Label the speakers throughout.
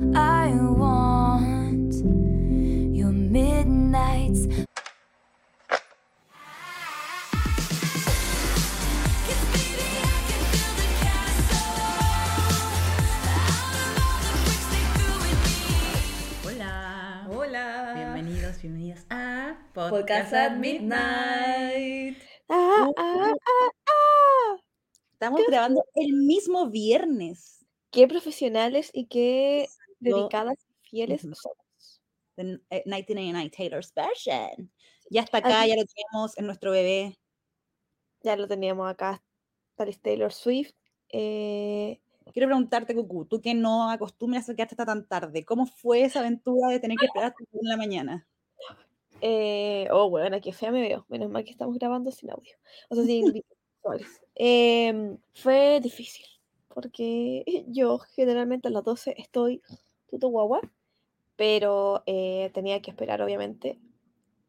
Speaker 1: I want your midnights.
Speaker 2: Hola.
Speaker 3: Hola.
Speaker 2: Bienvenidos, bienvenidas a
Speaker 3: Podcast at Midnight.
Speaker 4: Ah, ah, ah, ah.
Speaker 3: Estamos grabando el mismo viernes.
Speaker 4: Qué profesionales y qué dedicadas y fieles
Speaker 3: Ujú.
Speaker 4: somos.
Speaker 3: de eh, 1999 Taylor's version. Ya está acá,
Speaker 4: Así-
Speaker 3: ya lo tenemos en nuestro bebé.
Speaker 4: Ya lo teníamos acá. Tal Taylor Swift. Eh,
Speaker 3: Quiero preguntarte, Cucu, tú que no acostumbras a quedarte hasta tan tarde, ¿cómo fue esa aventura de tener que esperar hasta en la mañana?
Speaker 4: eh, oh, bueno, qué fea me veo. Menos mal que estamos grabando sin audio. O sea, sin. Em, fue difícil. Porque yo generalmente a las 12 estoy tuto guagua. Pero eh, tenía que esperar, obviamente.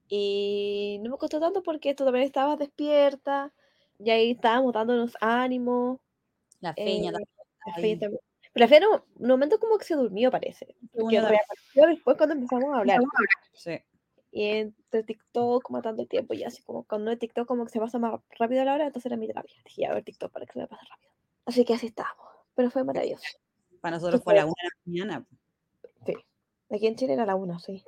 Speaker 4: Y no me costó tanto porque tú también estabas despierta. Y ahí estábamos dándonos ánimo.
Speaker 3: La feña,
Speaker 4: Eh,
Speaker 3: también
Speaker 4: La. Feña también. Pero la Feña en un momento como que se durmió, parece. Porque
Speaker 3: Una-
Speaker 4: reapareció después cuando empezamos a hablar.
Speaker 3: sí.
Speaker 4: Y entre TikTok matando el tiempo y así como cuando es TikTok como que se pasa más rápido la hora, entonces era mi terapia. Dije, a ver TikTok para que se me pase rápido. Así que así estábamos. Pero fue maravilloso.
Speaker 3: Para nosotros fue a la una de la mañana.
Speaker 4: Aquí en Chile era la una, sí.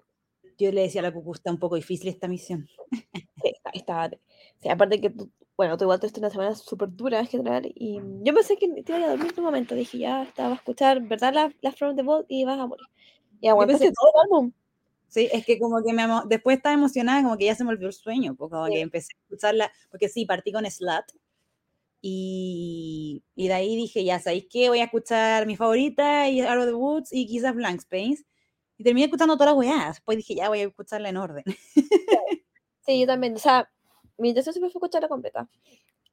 Speaker 3: Yo le decía a la Cucu, está un poco difícil esta misión.
Speaker 4: Sí, está- estaba. Sí, aparte que tú, bueno, tú igual tuviste una semana súper dura en general. Y yo pensé que te iba a dormir un momento. Dije, ya estaba a escuchar, ¿verdad? La, la From the Vault y ibas a morir. Y aguantaste
Speaker 3: pensé-
Speaker 4: todo el álbum.
Speaker 3: Sí, es que como que me después estaba emocionada, como que ya se me olvidó el sueño, como
Speaker 4: Sí.
Speaker 3: que empecé a escucharla, porque sí, partí con Slut, y, y de ahí dije, ya sabéis qué, voy a escuchar mi favorita, y Out of the Woods, y quizás Blank Space, y terminé escuchando todas las weas, después dije, ya voy a escucharla en orden.
Speaker 4: Sí, yo también. O sea, mi intención siempre fue escucharla completa.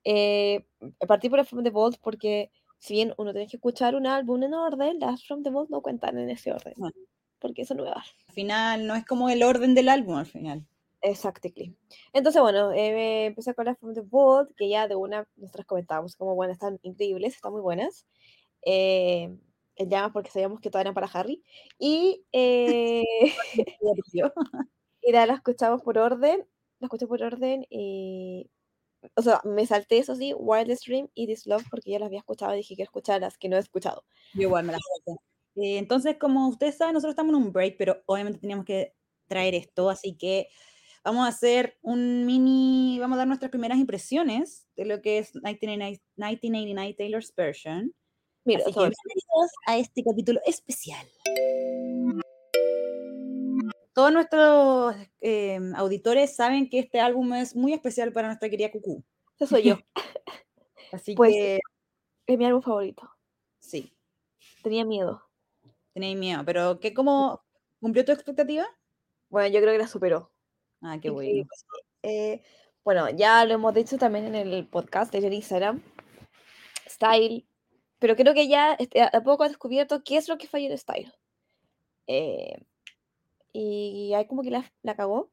Speaker 4: Eh, partí por el From the Vault porque, si bien uno tiene que escuchar un álbum en orden, las From the Vault no cuentan en ese orden.
Speaker 3: No.
Speaker 4: Porque son nuevas.
Speaker 3: Al final, no es como el orden del álbum, al final.
Speaker 4: Exactly. Entonces, bueno, eh, empecé con las From the Vault, que ya de una nosotros comentábamos como, bueno, están increíbles, están muy buenas. Eh, en llamas porque sabíamos que todas eran para Harry. Y, eh, y nada, las escuchamos por orden. Las escuché por orden y... O sea, me salté eso sí, Wildest Dream y This Love porque ya las había escuchado y dije que escuchar las que no he escuchado.
Speaker 3: yo igual me la salté. Eh, entonces, como ustedes saben, nosotros estamos en un break, pero obviamente teníamos que traer esto, así que vamos a hacer un mini, vamos a dar nuestras primeras impresiones de lo que es 1999, 1989 Taylor's version.
Speaker 4: Mira,
Speaker 3: Así que
Speaker 4: sobre-
Speaker 3: bienvenidos a este capítulo especial. Todos nuestros eh, auditores saben que este álbum es muy especial para nuestra querida Cucú.
Speaker 4: ese soy yo.
Speaker 3: Así
Speaker 4: Pues-
Speaker 3: que
Speaker 4: es mi álbum favorito.
Speaker 3: sí,
Speaker 4: Tenía miedo.
Speaker 3: tenéis miedo. Pero ¿qué, ¿cómo cumplió tu expectativa?
Speaker 4: Bueno, yo creo que la superó.
Speaker 3: Ah, qué bueno.
Speaker 4: Eh, bueno, ya lo hemos dicho también en el podcast de Instagram. Style. Pero creo que ya este, a poco ha descubierto qué es lo que falló en Style. Eh, y ahí como que la, la cagó.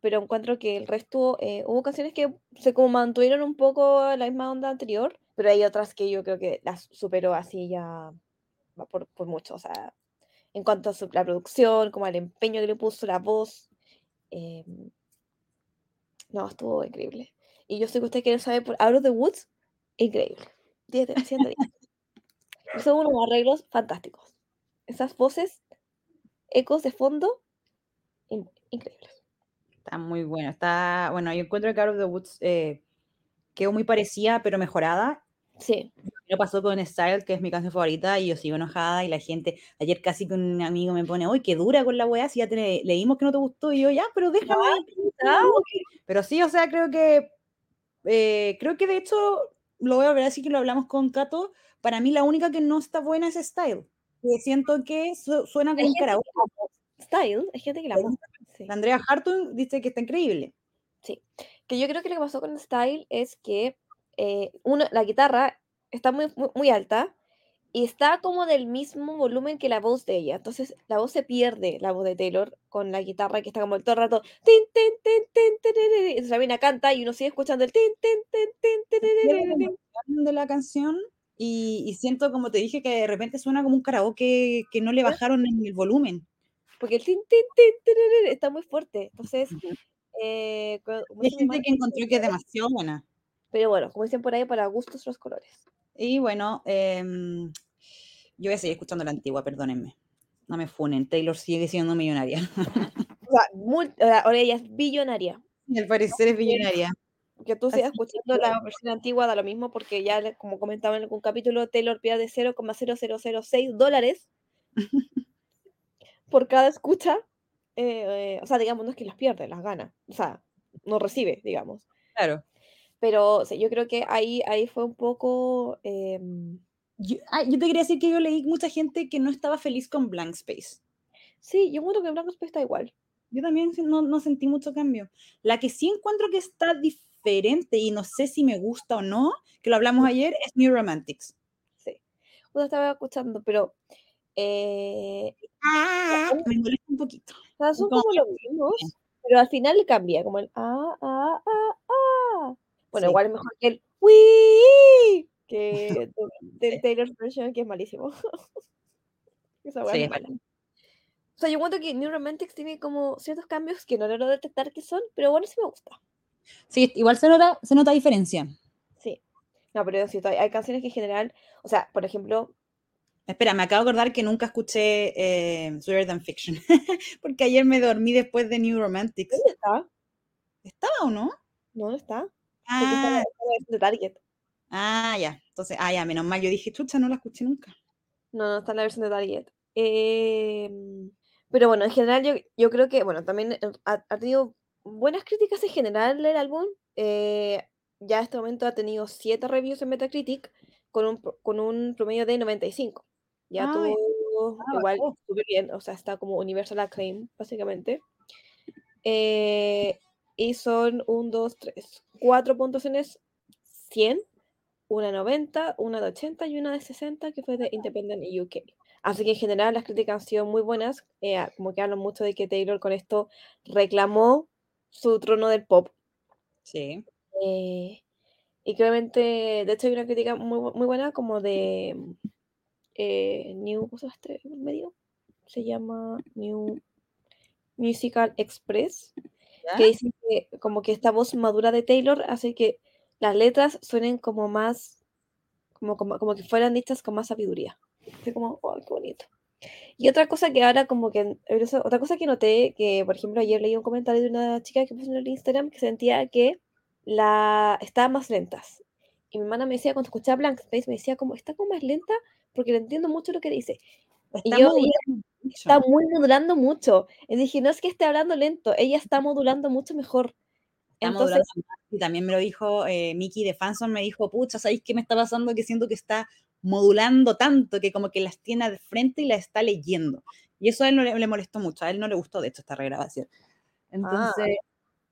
Speaker 4: Pero encuentro que el resto, eh, hubo canciones que se como mantuvieron un poco la misma onda anterior, pero hay otras que yo creo que las superó así ya por, por mucho. O sea, en cuanto a su- la producción, como al empeño que le puso la voz. eh, no, estuvo increíble. Y yo sé que ustedes quieren saber por Out of the Woods, increíble. 10 de 100 de 10. Son unos arreglos fantásticos. Esas voces, ecos de fondo, in- increíbles.
Speaker 3: Está muy bueno. Está, bueno, yo encuentro que Out of the Woods eh, quedó muy parecida, pero mejorada.
Speaker 4: Sí,
Speaker 3: Lo pasó con Style, que es mi canción favorita, y yo sigo enojada. Y la gente, ayer casi con un amigo me pone, uy, qué dura con la weá, si ya te le- leímos que no te gustó. Y yo, ya, pero déjame.
Speaker 4: Ah,
Speaker 3: Pero sí, o sea, creo que, eh, creo que de hecho, lo voy a ver así que lo hablamos con Kato. Para mí, la única que no está buena es Style. Que siento que su- suena como un karaoke.
Speaker 4: Style, hay gente que la
Speaker 3: Sí.
Speaker 4: ama. Sí.
Speaker 3: Andrea Hartung dice que está increíble.
Speaker 4: Que yo creo que lo que pasó con Style es que eh, uno, la guitarra está muy, muy, muy alta y está como del mismo volumen que la voz de ella. Entonces la voz se pierde, la voz de Taylor, con la guitarra que está como el todo el rato. Tin, tin, tin, tin, tererere, Entonces Sabina canta y uno sigue escuchando el tin, tin, tin, tin,
Speaker 3: Pierde la emoción de la canción Y, y siento, como te dije, que de repente suena como un karaoke que no le bajaron en el volumen.
Speaker 4: Porque el tin, tin, tin, tiririrí está muy fuerte. Entonces, eh,
Speaker 3: Hay gente que encontró que es demasiado buena.
Speaker 4: pero bueno, como dicen por ahí, para gustos los colores.
Speaker 3: Y bueno, em, yo voy a seguir escuchando la antigua, perdónenme. No me funen, Taylor sigue siendo millonaria.
Speaker 4: O sea, ahora ella es billonaria.
Speaker 3: Y al parecer es billonaria.
Speaker 4: Que tú sigas escuchando la versión antigua da lo mismo porque ya, como comentaba en algún capítulo, Taylor pierde 0,0006 dólares por cada escucha. eh, eh, o sea, digamos, no es que las pierde, las gana. O sea, no recibe, digamos.
Speaker 3: Claro.
Speaker 4: Pero o sea, yo creo que ahí, ahí fue un poco... em,
Speaker 3: Yo, ah, yo te quería decir que yo leí mucha gente que no estaba feliz con Blank Space.
Speaker 4: sí, yo encuentro que Blanco Space está igual.
Speaker 3: Yo también no, no sentí mucho cambio. La que sí encuentro que está diferente y no sé si me gusta o no, que lo hablamos ayer, es New Romantics.
Speaker 4: Sí. Uno estaba escuchando, pero... eh,
Speaker 3: Ah, me molesta un poquito.
Speaker 4: o sea, son
Speaker 3: como
Speaker 4: como los mismos, pero al final cambia, como el ah, ah, ah. Bueno,
Speaker 3: Sí.
Speaker 4: igual es mejor que el wii que de- del Taylor version, que es malísimo. Esa
Speaker 3: Sí,
Speaker 4: es
Speaker 3: es
Speaker 4: mala. O sea, yo cuento que New Romantics tiene como ciertos cambios que no logro detectar qué son, pero bueno, sí me gusta.
Speaker 3: Sí, igual se nota, se nota diferencia.
Speaker 4: Sí. No, pero sí, hay canciones que en general, o sea, por ejemplo,
Speaker 3: Espera, me acabo de acordar que nunca escuché eh, Sweeter Than Fiction, porque ayer me dormí después de New Romantics.
Speaker 4: ¿dónde está?
Speaker 3: ¿Estaba o no?
Speaker 4: No, no está.
Speaker 3: Ah,
Speaker 4: de Target.
Speaker 3: ah, ya. Entonces, ah, ya, menos mal. Yo dije, chucha, no la escuché nunca.
Speaker 4: No, no está en la versión de Target. Em, pero bueno, en general yo, yo creo que, bueno, también eh, ha, ha tenido buenas críticas en general el álbum. eh, ya en este momento ha tenido 7 reviews en Metacritic con un, con un promedio de 95. Ya
Speaker 3: Ah,
Speaker 4: tuvo
Speaker 3: ah,
Speaker 4: igual súper bien, o sea, está como universal acclaim, básicamente. Eh, y son 1, 2, 3, 4 puntuaciones 100, una 90, una de 80 y una de 60 que fue de Independent UK. Así que en general las críticas han sido muy buenas, eh, como que hablan mucho de que Taylor con esto reclamó su trono del pop.
Speaker 3: Sí.
Speaker 4: eh, y que obviamente, de hecho hay una crítica muy, muy buena como de eh, New, ¿cómo se llama este medio? Se llama New Musical Express. Que dicen que como que esta voz madura de Taylor hace que las letras suenen como más, como, como, como que fueran dichas con más sabiduría. Así como, oh, qué bonito. Y otra cosa que ahora como que, otra cosa que noté, que por ejemplo ayer leí un comentario de una chica que puso en el Instagram que sentía que la estaban más lentas. Y mi hermana me decía, cuando escuchaba Blank Space, me decía como, está como más lenta porque le entiendo mucho lo que dice.
Speaker 3: Está
Speaker 4: yo
Speaker 3: modulando
Speaker 4: está muy modulando mucho. Y dije, no es que esté hablando lento, ella está modulando mucho mejor.
Speaker 3: Está
Speaker 4: Entonces,
Speaker 3: modulando. Y también me lo dijo eh, Miki de Fanson, me dijo, pucha, ¿sabéis qué me está pasando? Que siento que está modulando tanto, que como que las tiene de frente y las está leyendo. Y eso a él no le, le molestó mucho, a él no le gustó, de hecho, esta regrabación. Entonces,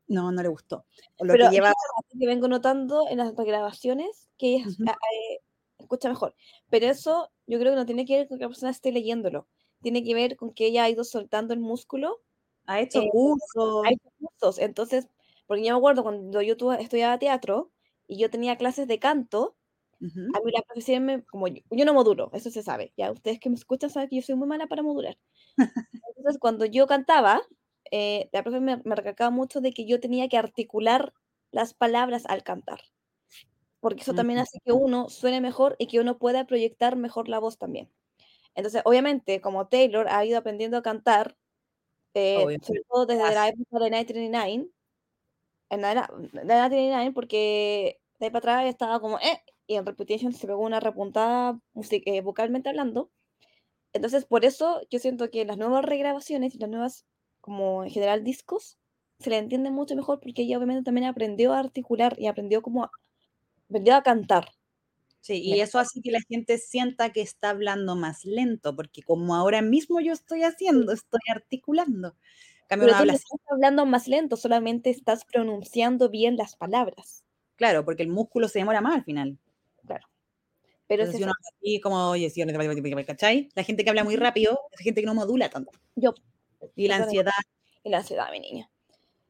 Speaker 3: no, no le gustó. Lo
Speaker 4: Ah. pero
Speaker 3: que lleva,
Speaker 4: que vengo notando en las grabaciones que ella
Speaker 3: Ujú.
Speaker 4: ah, eh, escucha mejor. Pero eso yo creo que no tiene que ver con que la persona esté leyéndolo. Tiene que ver con que ella ha ido soltando el músculo
Speaker 3: ha hecho
Speaker 4: eh,
Speaker 3: cursos.
Speaker 4: hay cursos. Entonces, porque yo me acuerdo cuando yo estudiaba teatro y yo tenía clases de canto,
Speaker 3: Ujú.
Speaker 4: a mí la profesora me, como yo, yo no modulo, eso se sabe, ya ustedes que me escuchan saben que yo soy muy mala para modular. Entonces, cuando yo cantaba, eh, la profesora me, me recalcaba mucho de que yo tenía que articular las palabras al cantar, porque eso también hace que uno suene mejor y que uno pueda proyectar mejor la voz también. Entonces, obviamente, como Taylor ha ido aprendiendo a cantar, eh, sobre todo desde la
Speaker 3: Fácil.
Speaker 4: época de 1999, en la, de 1999, porque de ahí para atrás estaba como, eh, y en Reputation se pegó una repuntada eh, vocalmente hablando. Entonces, por eso yo siento que las nuevas regrabaciones y las nuevas, como en general discos, se le entiende mucho mejor porque ella obviamente también aprendió a articular y aprendió como a, aprendió a cantar.
Speaker 3: Sí, y eso hace que la gente sienta que está hablando más lento, porque como ahora mismo yo estoy haciendo, estoy articulando. Cambio,
Speaker 4: Pero
Speaker 3: uno
Speaker 4: tú no
Speaker 3: así,
Speaker 4: estás hablando más lento, solamente estás pronunciando bien las palabras.
Speaker 3: claro, porque el músculo se demora más al final.
Speaker 4: Claro. Pero
Speaker 3: Entonces,
Speaker 4: es
Speaker 3: si uno así como, oye, sí, ¿cachai? La gente que habla muy rápido es gente que no modula tanto.
Speaker 4: Yo,
Speaker 3: Y la ansiedad,
Speaker 4: y la ansiedad, mi niña.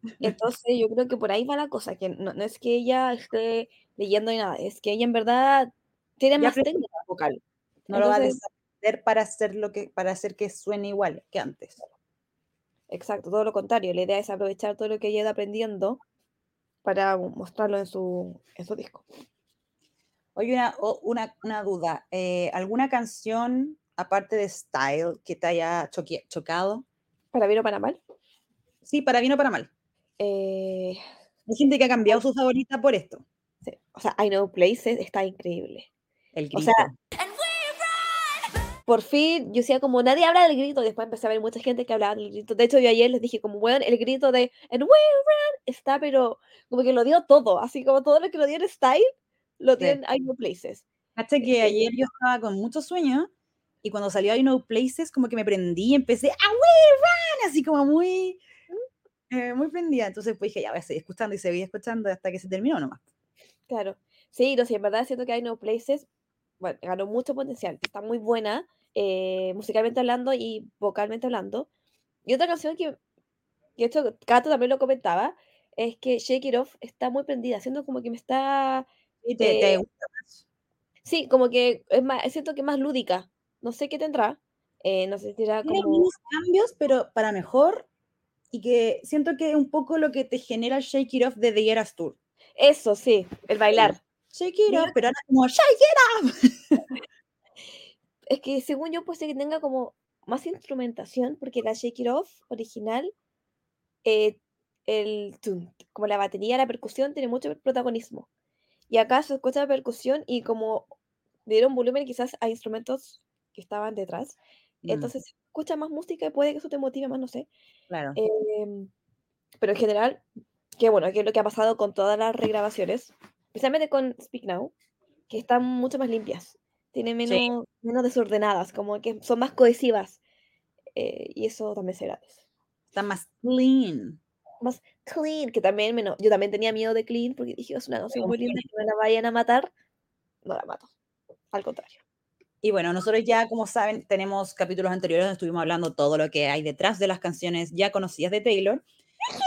Speaker 4: Entonces, yo creo que por ahí va la cosa, que no, no es que ella esté leyendo ni nada, es que ella en verdad Tiene
Speaker 3: Ya
Speaker 4: más técnica vocal.
Speaker 3: No lo va a desaprender para hacer lo que, para hacer que suene igual que antes.
Speaker 4: Exacto, todo lo contrario. La idea es aprovechar todo lo que ella ido aprendiendo para mostrarlo en su, en su disco.
Speaker 3: Oye, una, una, una duda. eh, ¿Alguna canción, aparte de Style, que te haya choque- chocado?
Speaker 4: Para bien o para mal.
Speaker 3: Sí, para bien o para mal.
Speaker 4: eh,
Speaker 3: Hay gente que ha cambiado su favorita por esto.
Speaker 4: Sí, O sea, I Know Places está increíble.
Speaker 3: El
Speaker 4: O
Speaker 3: grito.
Speaker 4: sea, por fin, yo decía como nadie habla del grito, después empecé a ver mucha gente que hablaba del grito. De hecho, yo ayer les dije como, bueno, el grito de And we run está, pero como que lo dio todo, así como todo lo que lo dio en Style, lo
Speaker 3: Sí.
Speaker 4: dio en I Know Places.
Speaker 3: Cacha que ayer yo estaba con mucho sueño y cuando salió I Know Places como que me prendí y empecé a we run, así como muy, eh, muy prendida. Entonces pues dije, ya voy a seguir escuchando y seguí escuchando hasta que se terminó nomás.
Speaker 4: Claro. Sí, no sé, en verdad siento que I Know Places, bueno, ganó mucho potencial, está muy buena, eh, musicalmente hablando y vocalmente hablando. Y otra canción que, que esto Kato también lo comentaba, es que Shake It Off está muy prendida, siento como que me está,
Speaker 3: ¿Y te, te
Speaker 4: Eh,
Speaker 3: gusta más?
Speaker 4: sí, como que es más, siento que es más lúdica, no sé qué tendrá, eh, no sé si
Speaker 3: Tiene
Speaker 4: como,
Speaker 3: algunos cambios, pero para mejor y que siento que es un poco lo que te genera el Shake It Off de The Eras Tour.
Speaker 4: Eso, sí, el bailar.
Speaker 3: Off, pero ahora como Shake
Speaker 4: Es que según yo puede ser que tenga como más instrumentación, porque la Shake It Off original, eh, el, como la batería, la percusión, tiene mucho protagonismo. Y acá se escucha la percusión y como dieron volumen quizás a instrumentos que estaban detrás,
Speaker 3: Mm,
Speaker 4: entonces se escucha más música y puede que eso te motive más, no sé.
Speaker 3: claro.
Speaker 4: Em, pero en general, que bueno, que es lo que ha pasado con todas las regrabaciones, especialmente con Speak Now, que están mucho más limpias, tienen
Speaker 3: Sí.
Speaker 4: menos, menos desordenadas, como que son más cohesivas. eh, y eso también se agradece.
Speaker 3: Está más clean.
Speaker 4: Más clean, que también, menos, yo también tenía miedo de clean, porque dije, es una canción muy
Speaker 3: muy
Speaker 4: linda, que me la vayan a matar. No la mato, al contrario.
Speaker 3: Y bueno, nosotros ya, como saben, tenemos capítulos anteriores donde estuvimos hablando todo lo que hay detrás de las canciones ya conocidas de Taylor.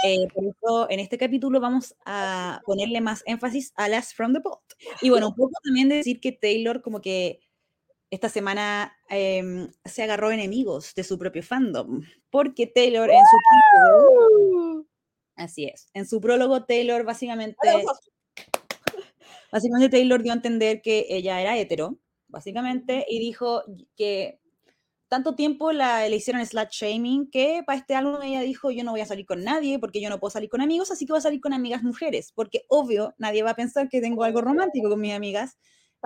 Speaker 3: Eh, por eso, en este capítulo vamos a ponerle más énfasis a las From the Vault. Y bueno, un poco también decir que Taylor como que esta semana em, se agarró enemigos de su propio fandom, porque Taylor en su prólogo, así es, en su prólogo Taylor básicamente, básicamente Taylor dio a entender que ella era hetero, básicamente, y dijo que tanto tiempo la, le hicieron slut shaming que para este álbum ella dijo yo no voy a salir con nadie porque yo no puedo salir con amigos, así que voy a salir con amigas mujeres, porque obvio nadie va a pensar que tengo algo romántico con mis amigas.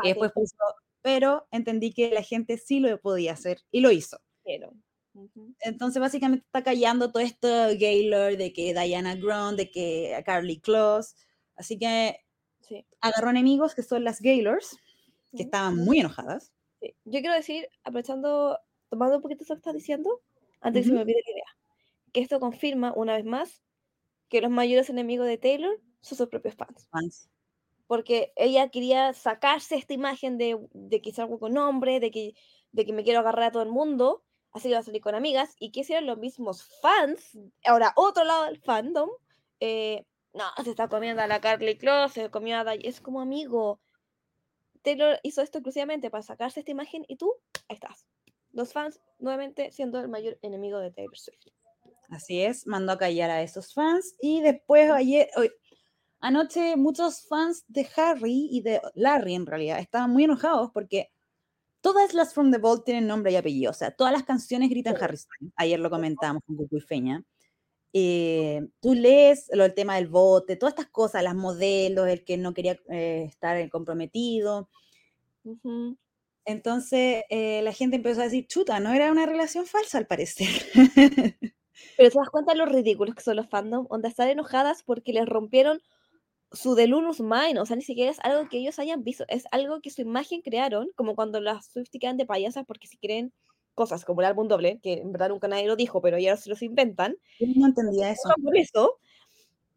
Speaker 3: Y después puso, pero entendí que la gente sí lo podía hacer y lo hizo.
Speaker 4: Pero, ujú.
Speaker 3: Entonces básicamente está callando todo esto Gaylor, de que Diana Grant, de que Carly Close. Así que
Speaker 4: Sí,
Speaker 3: agarró enemigos que son las Gaylors, que
Speaker 4: Ujú.
Speaker 3: estaban muy enojadas.
Speaker 4: sí. Yo quiero decir, aprovechando, tomando un poquito eso que estás diciendo, antes que se me olvide la idea, que esto confirma una vez más que los mayores enemigos de Taylor son sus propios fans.
Speaker 3: Fans.
Speaker 4: porque ella quería sacarse esta imagen de, de que salgo con hombre, de que, de que me quiero agarrar a todo el mundo, así que va a salir con amigas, y que hicieron los mismos fans, ahora otro lado del fandom, eh, no, se está comiendo a la Carly Close, se comió a Day- es como amigo. Taylor hizo esto exclusivamente para sacarse esta imagen y tú, ahí estás. Los fans, nuevamente, siendo el mayor enemigo de Taylor Swift.
Speaker 3: Así es, mandó a callar a esos fans. Y después ayer, hoy- anoche muchos fans de Harry y de Larry en realidad estaban muy enojados porque todas las From the Vault tienen nombre y apellido. O sea, todas las canciones gritan
Speaker 4: Sí.
Speaker 3: Harry Styles. Ayer lo comentábamos con Cucu y Feña. Eh, tú lees lo del tema del bote, todas estas cosas, las modelos, el que no quería eh, estar comprometido.
Speaker 4: Ujú.
Speaker 3: Entonces eh, la gente empezó a decir, chuta, no era una relación falsa al parecer.
Speaker 4: Pero te das cuenta de lo ridículos que son los fandom, donde están enojadas porque les rompieron su Delunus Mine, o sea, ni siquiera es algo que ellos hayan visto, es algo que su imagen crearon, como cuando las Swifties quedan de payasas porque si creen cosas como el álbum doble, que en verdad nunca nadie lo dijo, pero ellos se los inventan,
Speaker 3: Yo no entendía eso.
Speaker 4: por eso,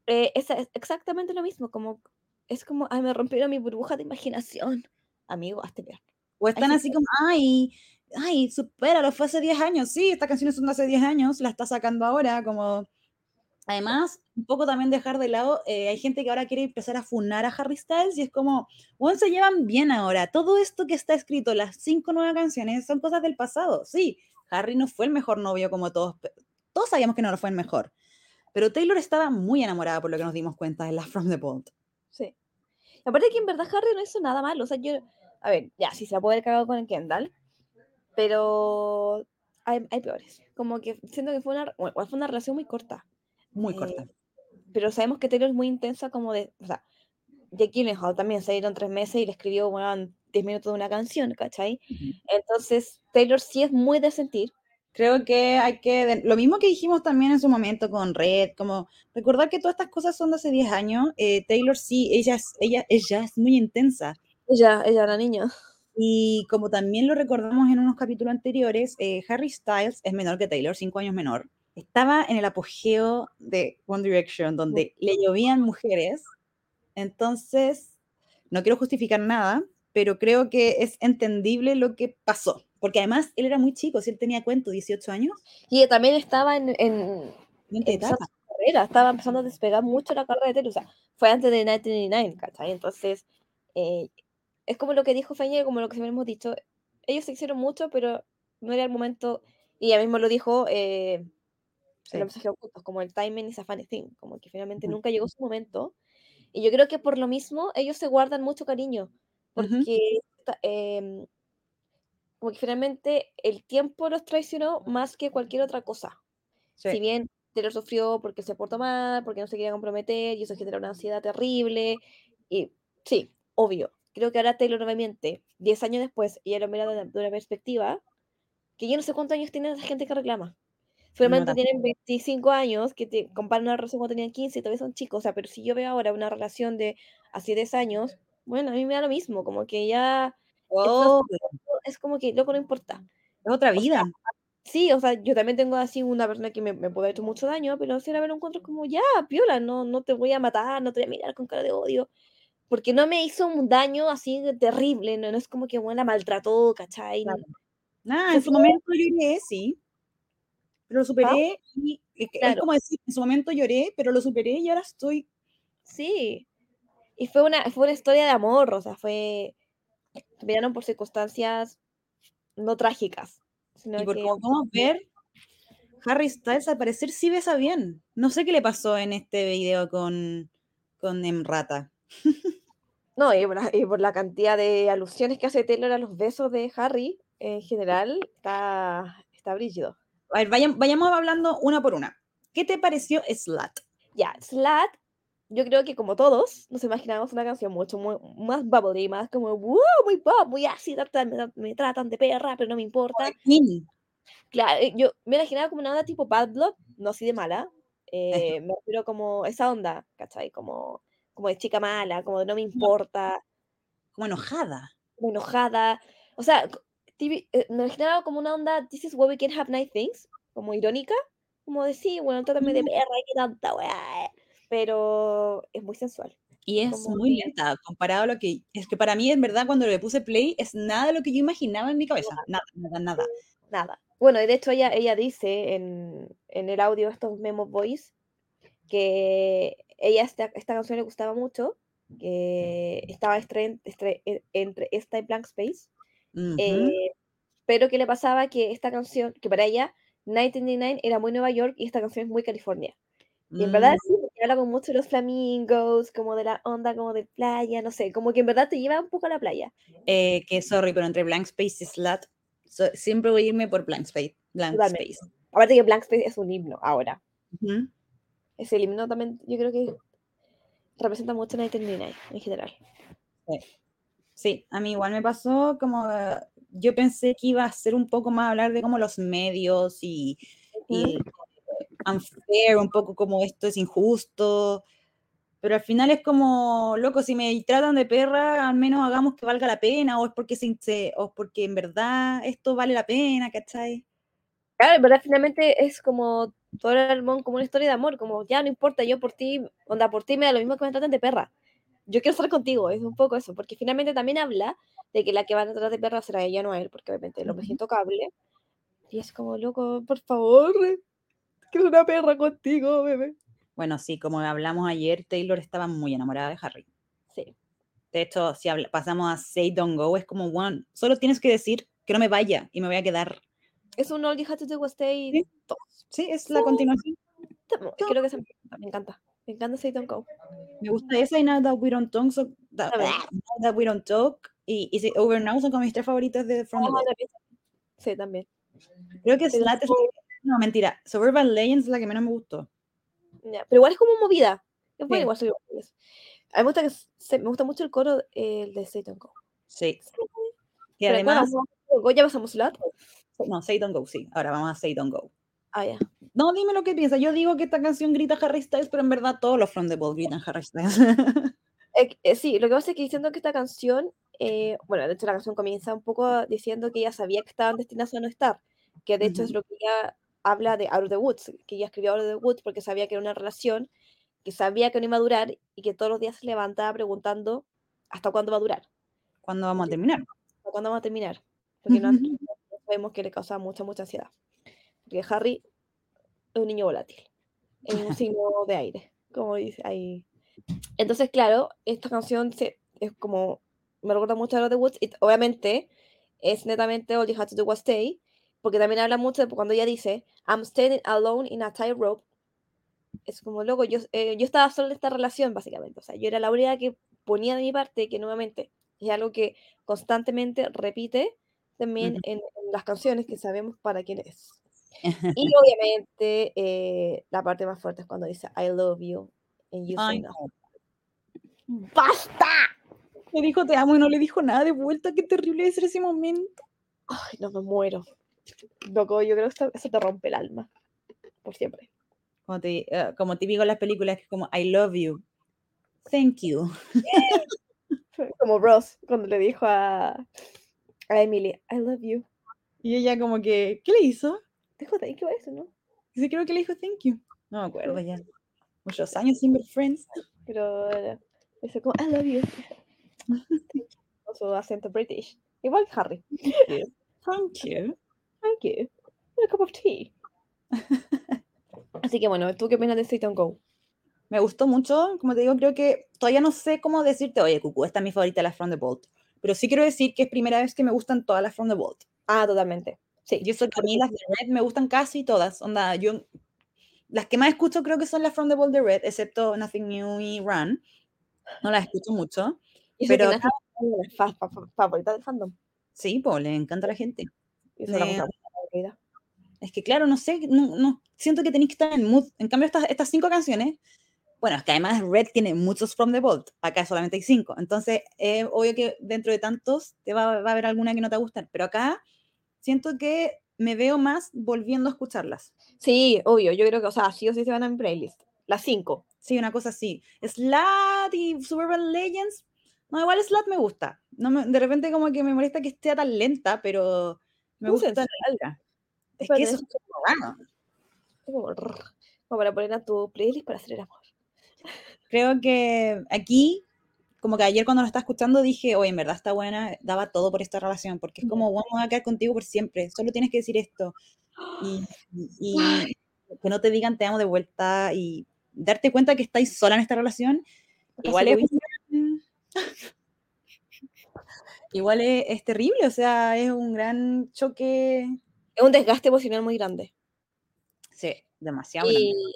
Speaker 4: eh, es, es exactamente lo mismo, como, es como, ay, me rompieron mi burbuja de imaginación. Amigo, hazte ver.
Speaker 3: O están
Speaker 4: sí
Speaker 3: así como, ay, ay, supéralo, fue hace 10 años. Sí, estas canciones son de hace 10 años, la está sacando ahora, como Además, un poco también dejar de lado, eh, hay gente que ahora quiere empezar a funar a Harry Styles y es como, bueno, se llevan bien ahora. Todo esto que está escrito, las cinco nuevas canciones, son cosas del pasado. Sí, Harry no fue el mejor novio como todos, todos sabíamos que no lo fue el mejor. Pero Taylor estaba muy enamorada por lo que nos dimos cuenta en la From the Vault.
Speaker 4: Sí. Aparte que en verdad Harry no hizo nada malo. O sea, yo. A ver, ya, sí se la puede haber cagado con el Kendall. Pero. Hay, hay peores. Como que siento que fue una, bueno, fue una relación muy corta.
Speaker 3: Muy
Speaker 4: Eh,
Speaker 3: corta.
Speaker 4: pero sabemos que Taylor es muy intensa, como de. O sea, Jake Gyllenhaal también se dieron tres meses y le escribió, bueno, 10 minutos de una canción, ¿cachai?
Speaker 3: Ujú.
Speaker 4: Entonces, Taylor sí es muy de sentir.
Speaker 3: Creo que hay que, lo mismo que dijimos también en su momento con Red, como recordar que todas estas cosas son de hace 10 años. eh, Taylor sí, ella es, ella, ella es muy intensa.
Speaker 4: Ella, ella era niña.
Speaker 3: Y como también lo recordamos en unos capítulos anteriores, eh, Harry Styles es menor que Taylor, cinco años menor. Estaba en el apogeo de One Direction, donde le llovían mujeres. Entonces, no quiero justificar nada, pero creo que es entendible lo que pasó. Porque además él era muy chico, si él tenía cuento, 18 años,
Speaker 4: Y también estaba en, en,
Speaker 3: en etapa.
Speaker 4: su carrera, estaba empezando a despegar mucho la carrera de Taylor, o sea, fue antes de 1999, ¿cachai? Entonces, eh, es como lo que dijo Feña, como lo que siempre hemos dicho, ellos se hicieron mucho, pero no era el momento, y ella mismo lo dijo eh,
Speaker 3: Sí.
Speaker 4: en los mensajes ocultos, como el timing is a funny thing, como que finalmente
Speaker 3: Ujú.
Speaker 4: nunca llegó su momento, y yo creo que por lo mismo ellos se guardan mucho cariño, porque ta- em, como que finalmente el tiempo los traicionó más que cualquier otra cosa
Speaker 3: Sí.
Speaker 4: si bien Taylor sufrió porque se portó mal, porque no se quería comprometer, y eso genera una ansiedad terrible, y sí, obvio, creo que ahora Taylor no me miente, 10 años después, y ella lo mira de una, de una perspectiva, que yo no sé cuántos años tiene esa gente que reclama. Seguramente
Speaker 3: tampoco.
Speaker 4: tienen 25 años, que te comparan una relación cuando tenían 15 y todavía son chicos, o sea, pero si yo veo ahora una relación de hace 10 años, bueno, a mí me da lo mismo, como que ya,
Speaker 3: Oh,
Speaker 4: es como que, loco, no importa.
Speaker 3: es otra
Speaker 4: O sea,
Speaker 3: vida.
Speaker 4: Sí, o sea, yo también tengo así una persona que me, me puede haber hecho mucho daño, pero si ahora me lo encuentro como, ya, piola, no, no te voy a matar, no te voy a mirar con cara de odio, porque no me hizo un daño así de terrible, no, no es como que bueno, la maltrató, ¿cachai?
Speaker 3: Claro. Nada, en su momento lloré, sí, pero lo superé y es como decir, en su momento lloré, pero lo superé y ahora estoy
Speaker 4: Sí, y fue una, fue una historia de amor, o sea, fue, terminaron por circunstancias no trágicas, sino
Speaker 3: Y por
Speaker 4: que
Speaker 3: podemos ver, Harry Styles al parecer sí besa bien. No sé qué le pasó en este video con, con Emrata.
Speaker 4: No, y por, la, y por la cantidad de alusiones que hace Taylor a los besos de Harry, en general, está, está brígido.
Speaker 3: A ver, vayamos hablando una por una. ¿Qué te pareció Slut?
Speaker 4: Ya, Slat, yo creo que como todos, nos imaginábamos una canción mucho muy- más bubbly, más como, wow, muy pop, muy así, tratan- me, me tratan de perra, pero no me importa. Claro, eh, yo me imaginaba como una onda tipo Bad Blood, no así de mala, eh, me refiero como esa onda, ¿cachai? Como, como de chica mala, como de no me importa,
Speaker 3: Como enojada.
Speaker 4: como enojada. O sea, tibi- eh, me imaginaba como una onda, this is why we can have nice things, como irónica, como de sí, bueno, trátame de perra, qué tanta weá. Pero es muy sensual.
Speaker 3: Y es
Speaker 4: Como
Speaker 3: muy lenta comparado a lo que... Es que para mí, en verdad, cuando le puse play, es nada de lo que yo imaginaba en mi cabeza. Nada, nada, nada.
Speaker 4: Nada. Bueno, y de hecho ella, ella dice en, en el audio estos Memo Boys que ella esta, esta canción le gustaba mucho, que estaba estre- estre- e- entre esta y Blank Space, eh, pero que le pasaba que esta canción, que para ella 1999 era muy Nueva York y esta canción es muy California. Y en verdad
Speaker 3: Mm,
Speaker 4: sí, porque habla con mucho de los flamingos, como de la onda como de playa, no sé, como que en verdad te lleva un poco a la playa.
Speaker 3: eh, que sorry, pero entre Blank Space y Slut, so- siempre voy a irme por Blank Space. Blank
Speaker 4: Totalmente.
Speaker 3: Space.
Speaker 4: Aparte que Blank Space es un himno ahora.
Speaker 3: Ujú.
Speaker 4: Ese himno también yo creo que representa mucho 1999 en general.
Speaker 3: Sí, a mí igual me pasó como yo pensé que iba a ser un poco más hablar de como los medios y, y unfair, un poco como esto es injusto, pero al final es como, loco, si me tratan de perra, al menos hagamos que valga la pena, o es porque, se, se- o es porque en verdad esto vale la pena, ¿cachai?
Speaker 4: Claro, en verdad finalmente es como todo el álbum como una historia de amor, como ya no importa, yo por ti, onda, por ti me da lo mismo que me traten de perra. Yo quiero estar contigo, es un poco eso, porque finalmente también habla de que la que van a tratar de perra será ella, no él, porque obviamente el hombre es
Speaker 3: Ujú.
Speaker 4: intocable. Y es como, loco, por favor, quiero una perra contigo, bebé.
Speaker 3: Bueno, sí, como hablamos ayer, Taylor estaba muy enamorada de Harry.
Speaker 4: Sí.
Speaker 3: De hecho, si habla- pasamos a Say Don't Go, es como, one, solo tienes que decir que no me vaya y me voy a quedar.
Speaker 4: Es un All You Had to Do Was Stay
Speaker 3: Sí.
Speaker 4: 2.
Speaker 3: Sí, es la continuación.
Speaker 4: Creo que esa me encanta, me encanta. Me encanta Say Don't Go.
Speaker 3: Me gusta esa y Now That We Don't Talk. so- that-. Now That We Don't Talk y Is It Over Now son como mis tres favoritas de From the
Speaker 4: la pieza. Sí, también.
Speaker 3: Creo que es...
Speaker 4: como-
Speaker 3: No, mentira. Suburban Legends es la que menos me gustó.
Speaker 4: Ya, Pero igual es como movida. Es bueno
Speaker 3: Sí.
Speaker 4: igual Legends. A mí me gusta, que se- me gusta mucho el coro eh, el de Say Don't Go.
Speaker 3: Sí. Y
Speaker 4: Pero
Speaker 3: además...
Speaker 4: luego ya pasamos la.
Speaker 3: No, Say Don't Go, sí. Ahora vamos a Say Don't Go.
Speaker 4: Ah, ya.
Speaker 3: No, dime lo que piensas. Yo digo que esta canción grita Harry Styles, pero en verdad todos los From the Ball gritan Harry Styles.
Speaker 4: Eh, eh, sí, lo que pasa es que diciendo que esta canción, eh, bueno, de hecho la canción comienza un poco diciendo que ella sabía que estaban destinadas a no estar, que de hecho es lo que ella habla de Out of the Woods, que ella escribió Out of the Woods porque sabía que era una relación, que sabía que no iba a durar y que todos los días se levantaba preguntando hasta cuándo va a durar,
Speaker 3: ¿Cuándo vamos a terminar?
Speaker 4: cuándo va a terminar, porque no,
Speaker 3: Ujú.
Speaker 4: no sabemos que le causaba mucha, mucha ansiedad, porque Harry es un niño volátil, es un signo de aire, como dice ahí. Entonces, claro, esta canción se- es como, me recuerda mucho a lo de Woods, y obviamente es netamente All You Had to Do Was Stay, porque también habla mucho de cuando ella dice, I'm standing alone in a tightrope. Es como, loco, yo, eh, yo estaba sola en esta relación, básicamente. O sea, yo era la única que ponía de mi parte, que nuevamente es algo que constantemente repite también en, en las canciones que sabemos para quién es. Y obviamente eh, la parte más fuerte es cuando dice I love you and you say
Speaker 3: Ay,
Speaker 4: no.
Speaker 3: no.
Speaker 4: ¡Basta!
Speaker 3: Le dijo te amo y no le dijo nada de vuelta. Qué terrible es ese momento.
Speaker 4: Ay, no me muero. Loco, yo creo que eso, te rompe el alma. Por siempre.
Speaker 3: Como, te, eh, como típico en las películas, que es como I love you. Thank you.
Speaker 4: Como Ross, cuando le dijo a, a Emily, I love you.
Speaker 3: Y ella como que, ¿qué le hizo?
Speaker 4: Dijo thank you a eso, ¿no?
Speaker 3: Dice, creo que le dijo thank you. No me acuerdo ya. Muchos años sin ver Friends.
Speaker 4: Pero eh, dice como, I love you. Con su acento british. Igual que Harry.
Speaker 3: Thank you.
Speaker 4: Thank you. And a cup of tea. Así que bueno, ¿tú qué opinas de Don't Go?
Speaker 3: Me gustó mucho, como te digo, creo que todavía no sé cómo decirte, oye, Cucu, esta es mi favorita, la From the Vault. Pero sí quiero decir que es primera vez que me gustan todas las From the Vault.
Speaker 4: Ah, totalmente. Sí.
Speaker 3: Y eso que a mí las de Red me gustan casi todas. Onda, yo, las que más escucho creo que son las From the Vault de Red, excepto Nothing New y Run. No las escucho mucho.
Speaker 4: Y
Speaker 3: pero
Speaker 4: las fa- fa- fa- favoritas del fandom.
Speaker 3: Sí, pues le encanta a la gente.
Speaker 4: Y eso.
Speaker 3: Es que claro, no sé, no, no- siento que tenéis que estar en mood. En cambio, estas, estas cinco canciones, bueno, es que además Red tiene muchos From the Vault, acá solamente hay cinco. Entonces, es obvio que dentro de tantos te va, va a haber alguna que no te va a gustar. Pero acá siento que me veo más volviendo a escucharlas.
Speaker 4: Sí, obvio. Yo creo que, o sea, sí o sí se van a mi playlist. Las cinco.
Speaker 3: Sí, una cosa así. Slat y Suburban Legends. No, igual Slat me gusta. No me- de repente como que me molesta que esté tan lenta, pero me gusta. la
Speaker 4: sensual.
Speaker 3: letra. Es que eso
Speaker 4: es
Speaker 3: es como.
Speaker 4: Es como, para poner a tu playlist para hacer el amor.
Speaker 3: Creo que aquí, como que ayer cuando lo estaba escuchando dije, oye, en verdad está buena, daba todo por esta relación, porque es como, voy a quedar contigo por siempre, solo tienes que decir esto. Y, y- y que no te digan te amo de vuelta y darte cuenta que estáis sola en esta relación, igual es, igual es, es terrible, o sea, es un gran choque.
Speaker 4: Es un desgaste emocional muy grande.
Speaker 3: Sí, demasiado. grande.
Speaker 4: Y,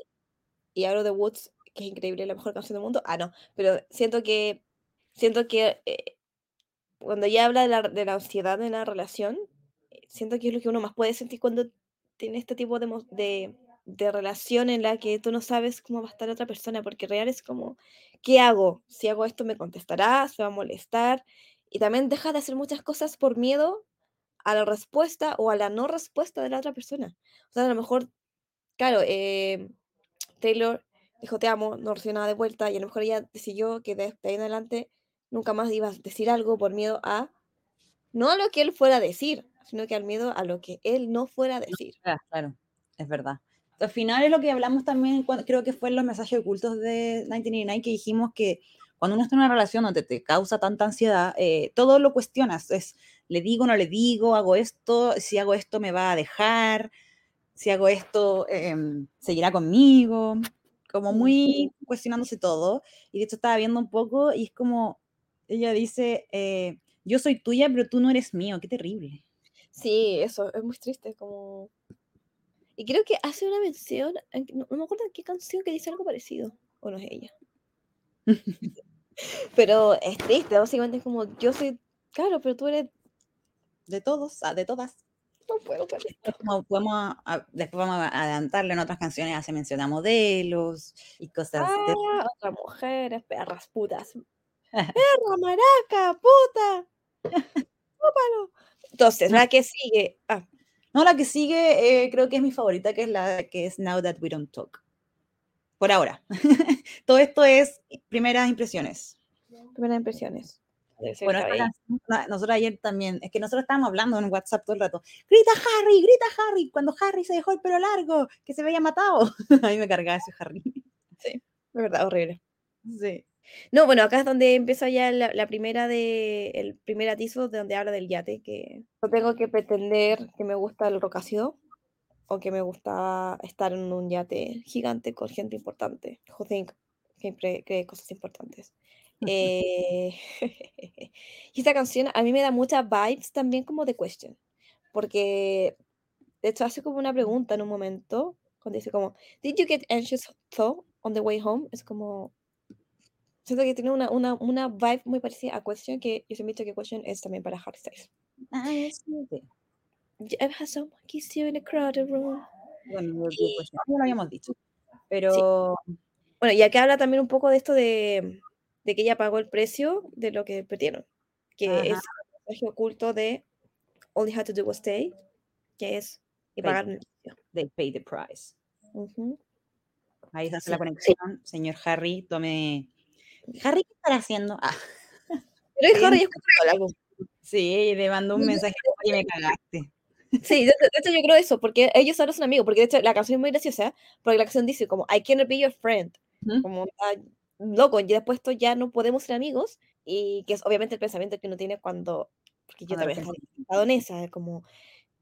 Speaker 4: y Out of the Woods, que es increíble, la mejor canción del mundo. Ah, no, pero siento que siento que eh, cuando ella habla de la, ansiedad en la relación, eh, siento que es lo que uno más puede sentir cuando tiene este tipo de, de, de relación en la que tú no sabes cómo va a estar otra persona, porque real es como, ¿qué hago? Si hago esto me contestará, se va a molestar, y también deja de hacer muchas cosas por miedo a la respuesta o a la no respuesta de la otra persona. O sea, a lo mejor, claro, eh, Taylor dijo te amo, no recibió nada de vuelta y a lo mejor ella decidió que de, ahí en adelante nunca más iba a decir algo por miedo a, no a lo que él fuera a decir, sino que al miedo a lo que él no fuera a decir.
Speaker 3: Ah, claro, es verdad. Al final es lo que hablamos también, cuando, creo que fue en los mensajes ocultos de 1989, que dijimos que cuando uno está en una relación donde te causa tanta ansiedad, eh, todo lo cuestionas. Es, le digo, no le digo, hago esto, si hago esto me va a dejar, si hago esto em, seguirá conmigo. Como muy cuestionándose todo. Y de hecho estaba viendo un poco y es como, ella dice, eh, yo soy tuya, pero tú no eres mío, qué terrible.
Speaker 4: Sí, eso, es muy triste, como... Y creo que hace una mención, en- no, no me acuerdo en qué canción que dice algo parecido, o no es ella. Pero es triste, básicamente es como, yo soy, claro, pero tú eres,
Speaker 3: De todos, ah, de todas.
Speaker 4: No puedo con esto.
Speaker 3: Como podemos, a- después vamos a adelantarle en otras canciones, hace mención a modelos y cosas de...
Speaker 4: Ah, otras mujeres, perras, putas. Perra, maraca, puta. Tópalo. Entonces, la que sigue, ah,
Speaker 3: No, la que sigue eh, creo que es mi favorita, que es la que es Now That We Don't Talk. Por ahora. Todo esto es primeras impresiones.
Speaker 4: primeras impresiones.
Speaker 3: Bueno, nosotros ayer también, es que nosotros estábamos hablando en WhatsApp todo el rato. Grita Harry, grita Harry, cuando Harry se dejó el pelo largo, que se veía matado. A mí me cargaba ese Harry.
Speaker 4: de verdad, horrible.
Speaker 3: Sí.
Speaker 4: No, bueno, acá es donde empieza ya la, la primera de, el primer atizo de donde habla del yate, que no tengo que pretender que me gusta el rocácido o que me gusta estar en un yate gigante con gente importante, who think, siempre cree cosas importantes. Eh, y esta canción a mí me da muchas vibes también como de Question, porque de hecho hace como una pregunta en un momento, cuando dice como, ¿Did you get anxious thought on the way home? Es como, siento que tiene una, una, una vibe muy parecida a Question, que yo siempre he dicho que Question es también para Harry Styles.
Speaker 3: Ah, sí, sí.
Speaker 4: You ever had someone kiss you in a crowded room?
Speaker 3: Bueno, yo, pues, ya lo habíamos dicho. Pero
Speaker 4: Bueno, y acá habla también un poco de esto de, de que ella pagó el precio de lo que perdieron, que
Speaker 3: Ajá.
Speaker 4: es el mensaje oculto de All you had to do was stay, que es y
Speaker 3: Pay.
Speaker 4: pagar el precio.
Speaker 3: they pay the price. Ahí se hace
Speaker 4: Sí,
Speaker 3: la conexión. Señor Harry, tome. Harry, ¿qué estará haciendo? Ah,
Speaker 4: Pero es. Harry, es algo.
Speaker 3: sí, le mandó un mensaje y me cagaste.
Speaker 4: Sí, de, hecho yo creo eso, porque ellos ahora son amigos, porque de hecho la canción es muy graciosa, porque la canción dice como, I cannot be your friend, como, ah, loco, y después esto ya no podemos ser amigos, y que es obviamente el pensamiento que uno tiene cuando, porque yo también estaba en esa, es como,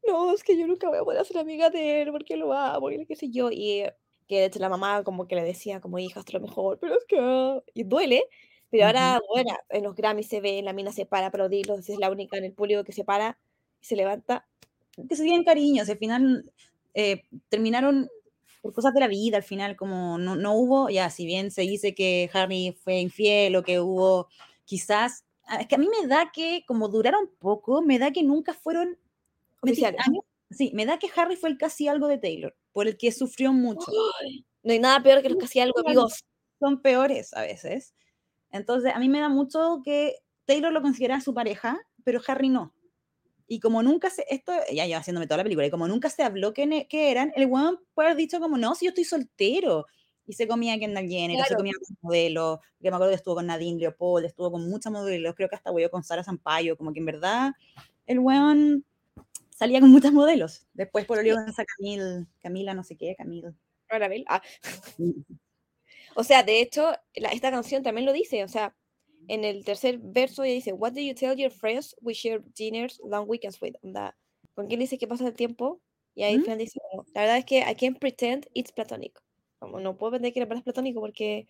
Speaker 4: no, es que yo nunca voy a poder ser amiga de él, porque lo amo, y qué sé yo, y eh, que de hecho la mamá como que le decía como, hija, es lo mejor, pero es que, ah", y duele, pero ahora, bueno, en los Grammys se ve, la mina se para a aplaudirlos, es la única en el público que se para, y se levanta,
Speaker 3: que se tienen cariño, al final eh, terminaron por cosas de la vida, al final como no, no hubo, ya, si bien se dice que Harry fue infiel o que hubo quizás, ah, es que a mí me da que como duraron poco, me da que nunca fueron
Speaker 4: oficiales.
Speaker 3: a mí- sí, me da que Harry fue el casi algo de Taylor, por el que sufrió mucho.
Speaker 4: No hay nada peor que los hacía algo, amigos.
Speaker 3: Son peores a veces. Entonces, a mí me da mucho que Taylor lo considera su pareja, pero Harry no. Y como nunca se, esto ya lleva haciéndome toda la película, y como nunca se habló que, ne- que eran, el weón puede haber dicho como, no, si yo estoy soltero. Y se comía Kendall Jenner, o se
Speaker 4: Claro.
Speaker 3: comía con modelos, que me acuerdo que estuvo con Nadine Leopold, estuvo con muchas modelos, creo que hasta huevo con Sara Sampaio, como que en verdad el weón salía con muchas modelos. Después por el con esa Camil, Camila no sé qué, Camil.
Speaker 4: Ah, O sea, de hecho, la- esta canción también lo dice. O sea, en el tercer verso ella dice, What do you tell your friends we share dinners, long weekends with? Onda, ¿Con quién dice que pasa el tiempo? Y ahí
Speaker 3: ¿Mm?
Speaker 4: dice, como, la verdad es que I can't pretend it's platonic. Como no puedo pretender que la verdad es platónico porque,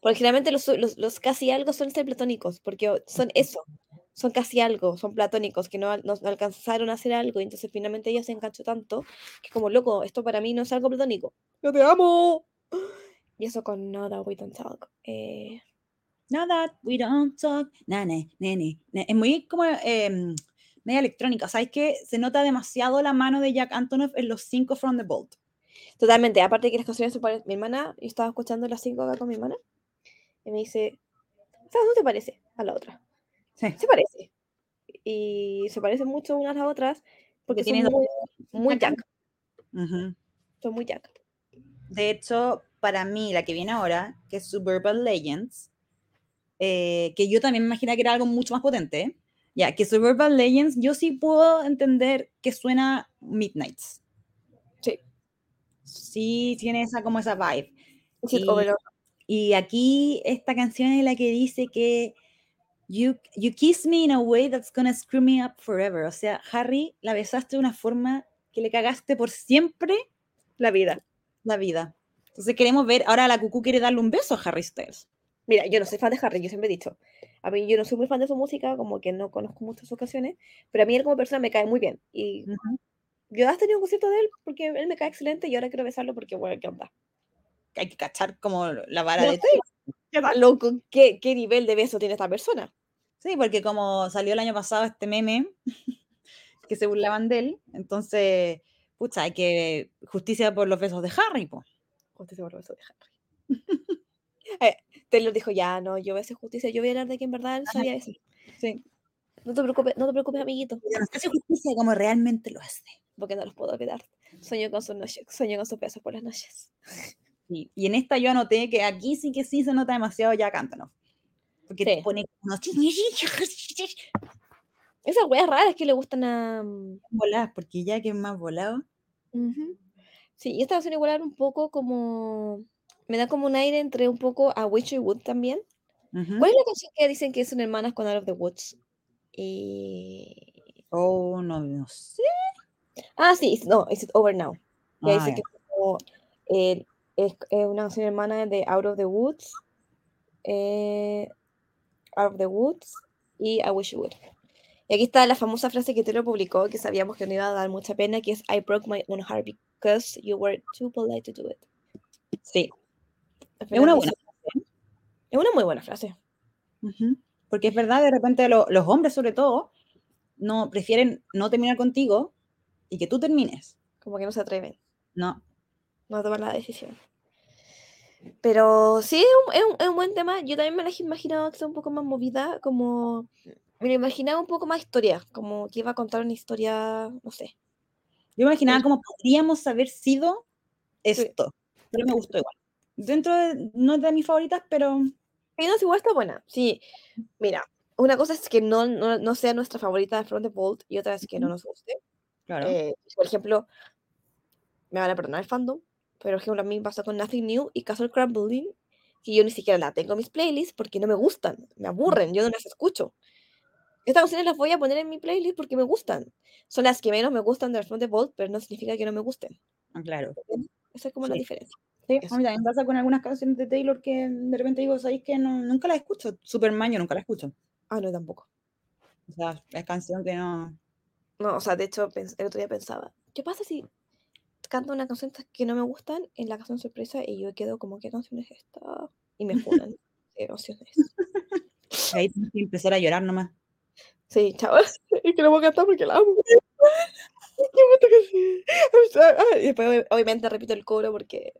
Speaker 4: porque generalmente los, los, los casi algo son ser platónicos, porque son eso, son casi algo, son platónicos, que no, no alcanzaron a hacer algo, y entonces finalmente ella se enganchó tanto, que como loco, esto para mí no es algo platónico. ¡Yo te amo! Y eso con No That We Don't Talk. Eh,
Speaker 3: Now that we don't talk, nane, nene, ne- Es muy como em, media electrónica. ¿Sabes que Se nota demasiado la mano de Jack Antonoff en los cinco From the Vault.
Speaker 4: totalmente, aparte que las canciones se parecen. Mi hermana, yo estaba escuchando las cinco acá con mi hermana, y me dice, ¿sabes no te parece a la otra?
Speaker 3: Sí.
Speaker 4: Se parece. Y se parecen mucho unas a las otras, porque
Speaker 3: tienen
Speaker 4: son
Speaker 3: dos-
Speaker 4: muy, muy
Speaker 3: Jack
Speaker 4: Jack.
Speaker 3: Ujú.
Speaker 4: Son muy Jack.
Speaker 3: De hecho, para mí, la que viene ahora, que es Suburban Legends, eh, que yo también me imaginaba que era algo mucho más potente. Ya, que Suburban Legends, yo sí puedo entender que suena Midnights.
Speaker 4: Sí.
Speaker 3: Sí, tiene esa como esa vibe.
Speaker 4: Sí,
Speaker 3: Y-. Y aquí esta canción es la que dice que you, you kiss me in a way that's gonna screw me up forever. O sea, Harry, la besaste de una forma que le cagaste por siempre
Speaker 4: la vida.
Speaker 3: la vida. Entonces queremos ver, ahora la Cucú quiere darle un beso a Harry Styles.
Speaker 4: Mira, yo no soy fan de Harry, yo siempre he dicho. A mí yo no soy muy fan de su música, como que no conozco muchas sus canciones, pero a mí él como persona me cae muy bien. Y
Speaker 3: Ujú.
Speaker 4: yo has tenido un concierto de él porque él me cae excelente y ahora quiero besarlo porque, bueno, ¿qué onda?
Speaker 3: Hay que cachar como la vara
Speaker 4: No
Speaker 3: de
Speaker 4: ¿Qué loco? ¿Qué, ¿Qué nivel de beso tiene esta persona?
Speaker 3: Sí, porque como salió el año pasado este meme que se burlaban de él, entonces, pucha, hay que justicia por los besos de Harry, pues.
Speaker 4: Justicia por el beso de Harry. eh, Taylor dijo, ya, no, yo voy a hacer justicia, yo voy a hablar de que en verdad él sabía eso.
Speaker 3: Sí.
Speaker 4: No te preocupes, no te preocupes, amiguito,
Speaker 3: Pero hace justicia como realmente lo hace.
Speaker 4: porque no los puedo olvidar. Sueño con sus noches, sueño con sus besos por las noches.
Speaker 3: Sí, Y en esta yo anoté que aquí sí que sí se nota demasiado ya Cántanos. Porque te
Speaker 4: Sí.
Speaker 3: pone unos
Speaker 4: Esas weas raras que le gustan a... mm,
Speaker 3: voladas, porque ya que es más volado.
Speaker 4: Ujú. Sí, y esta canción igual era un poco como... Me da como un aire entre un poco a Witch y Wood también. ¿Cuál es la canción que dicen que son hermanas con Out of the Woods? Y...
Speaker 3: Oh, no, no sé.
Speaker 4: Ah, sí, it's- no, Is It Over Now.
Speaker 3: Ah,
Speaker 4: dice que como, eh, es, es una canción hermana de Out of the Woods, eh, Out of the Woods y I Wish You Would. Y aquí está la famosa frase que te lo publicó, que sabíamos que no iba a dar mucha pena, que es I broke my own heart because you were too polite to do it.
Speaker 3: Sí, es una buena.
Speaker 4: Es una muy buena frase.
Speaker 3: Porque es verdad, de repente lo- los hombres sobre todo no prefieren no terminar contigo y que tú termines.
Speaker 4: Como que no se atreven.
Speaker 3: No.
Speaker 4: no tomar la decisión. Pero sí, es un, es un- es un buen tema. Yo también me la imaginaba que sea un poco más movida, como me la imaginaba un poco más historia, como que iba a contar una historia, no sé.
Speaker 3: Yo me imaginaba
Speaker 4: Sí.
Speaker 3: cómo podríamos haber sido
Speaker 4: Sí.
Speaker 3: esto, pero me gustó igual. Dentro de, no es de mis favoritas, pero
Speaker 4: Y no, igual está buena. Sí, mira, una cosa es que no, no, no sea nuestra favorita de From the Vault y otra es que no nos guste.
Speaker 3: claro.
Speaker 4: Eh, por ejemplo, me van a perdonar el fandom, pero por ejemplo, a mí me pasó con Nothing New y Castle Crumbling, que yo ni siquiera la tengo en mis playlists porque no me gustan, me aburren, yo no las escucho. Estas canciones las voy a poner en mi playlist porque me gustan. Son las que menos me gustan de From the Vault, pero no significa que no me gusten.
Speaker 3: Ah, claro.
Speaker 4: Esa es como la diferencia.
Speaker 3: Sí,
Speaker 4: Eso.
Speaker 3: a mí también me pasa con algunas canciones de Taylor que de repente digo, ¿sabéis que no, nunca las escucho? Superman yo nunca la escucho.
Speaker 4: Ah, no, tampoco.
Speaker 3: O sea, es canción que no...
Speaker 4: No, o sea, de hecho, el otro día pensaba, ¿qué pasa si canto una canción que no me gustan en la canción sorpresa y yo quedo como, ¿qué canción es esta? Y me funan. ¿Qué canción es?
Speaker 3: Ahí tienes que empezar a llorar nomás.
Speaker 4: Sí, chavos. Es que no voy a cantar porque la amo. Y después, ob- obviamente, repito el coro porque.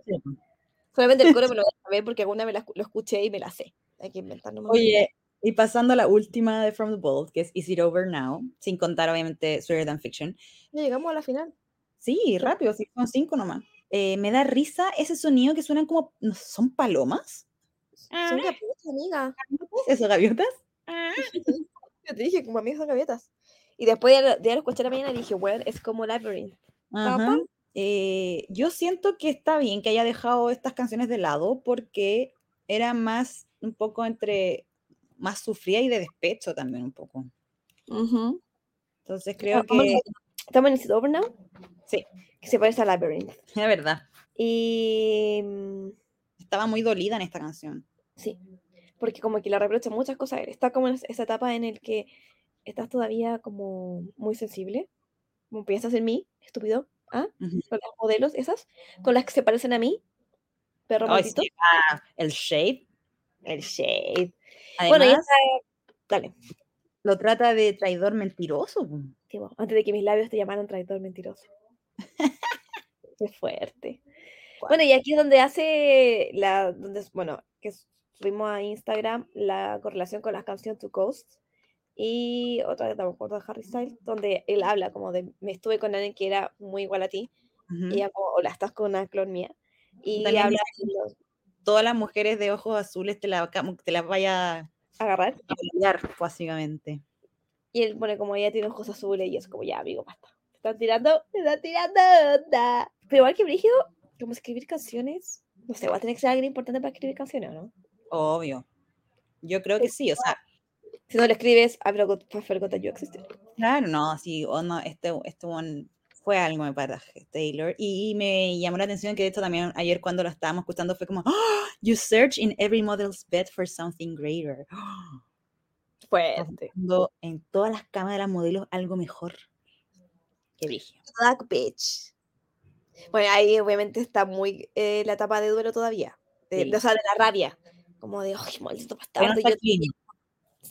Speaker 4: Solamente el coro me lo voy a saber porque alguna la escu- lo escuché y me la sé. Hay que inventar nomás.
Speaker 3: Oye, y pasando a la última de From the Bold, que es Is It Over Now, sin contar obviamente Sweeter Than Fiction.
Speaker 4: Ya llegamos a la final.
Speaker 3: Sí, rápido, sí, son cinco nomás. Eh, me da risa ese sonido que suenan como, ¿no son palomas?
Speaker 4: Son gaviotas, amiga.
Speaker 3: ¿Eso, gaviotas?
Speaker 4: Yo te dije, como amigas son gaviotas. Y después de, de escuchar a la mañana dije, bueno, es como Labyrinth.
Speaker 3: Ajá. Eh, yo siento que está bien que haya dejado estas canciones de lado porque era más un poco entre más sufrida y de despecho también un poco. Entonces creo
Speaker 4: Estamos
Speaker 3: que
Speaker 4: Estamos en Is It Over Now.
Speaker 3: Sí.
Speaker 4: Que se parece a Labyrinth.
Speaker 3: es verdad.
Speaker 4: Y.
Speaker 3: Estaba muy dolida en esta canción.
Speaker 4: Sí, porque como que le reprocha muchas cosas. Está como en es- esa etapa en el que estás todavía como muy sensible, como piensas en mí, estúpido, ¿ah? Con las modelos esas, con las que se parecen a mí, perro maldito,
Speaker 3: sí, ah, el shade.
Speaker 4: el shade.
Speaker 3: Además,
Speaker 4: Bueno, ya está, dale,
Speaker 3: lo trata de traidor mentiroso. po.
Speaker 4: tipo, antes de que mis labios te llamaran traidor mentiroso. Qué fuerte. Bueno, y aquí es donde hace la, donde, bueno, que subimos a Instagram la correlación con la canción To Coast y otra que tampoco de Harry Styles, donde él habla como de, me estuve con alguien que era muy igual a ti,
Speaker 3: Ujú.
Speaker 4: y ella como, hola, estás con una clon mía, y
Speaker 3: También
Speaker 4: habla de los-
Speaker 3: Todas las mujeres de ojos azules te la, te las vaya a
Speaker 4: agarrar,
Speaker 3: pelear, básicamente.
Speaker 4: y él pone como ella tiene ojos azules, y es como, ya, amigo, basta, te están tirando, te están tirando onda. Pero igual que Brígido, como escribir canciones, no sé, va a tener que ser alguien importante para escribir canciones, ¿o ¿no?
Speaker 3: Obvio. Yo creo que sí, o sea,
Speaker 4: Si no le escribes, I forgot, I forgot you existed.
Speaker 3: claro, no, sí, o no, este, este one fue algo para Taylor y me llamó la atención que de hecho también ayer cuando lo estábamos escuchando fue como "Ah, you search in every model's bed for something greater
Speaker 4: Fuerte.
Speaker 3: buscando en todas las camas de las modelos algo mejor que dije
Speaker 4: Black bitch. Bueno, ahí obviamente está muy eh, la etapa de duelo todavía. De,
Speaker 3: Sí.
Speaker 4: de- o sea, de la rabia. Como de, ay, maldito bastardo. Yo.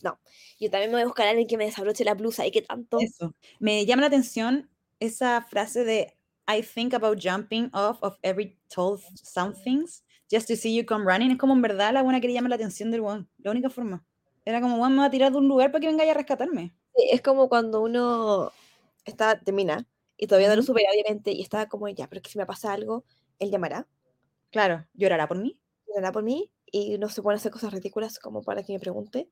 Speaker 4: No, yo también me voy a buscar a alguien que me desabroche la blusa. ¿Y qué tanto?
Speaker 3: Eso. Me llama la atención esa frase de I think about jumping off of every tall somethings just to see you come running. Es como en verdad la buena que le llama la atención del one. La única forma. Era como, one me va a tirar de un lugar para que venga a rescatarme.
Speaker 4: Sí, Es como cuando uno está, termina y todavía no lo supera, obviamente, y está como, ya, pero que si me pasa algo, él llamará,
Speaker 3: Claro, llorará por mí.
Speaker 4: llorará por mí, y no se a hacer cosas ridículas como para que me pregunte.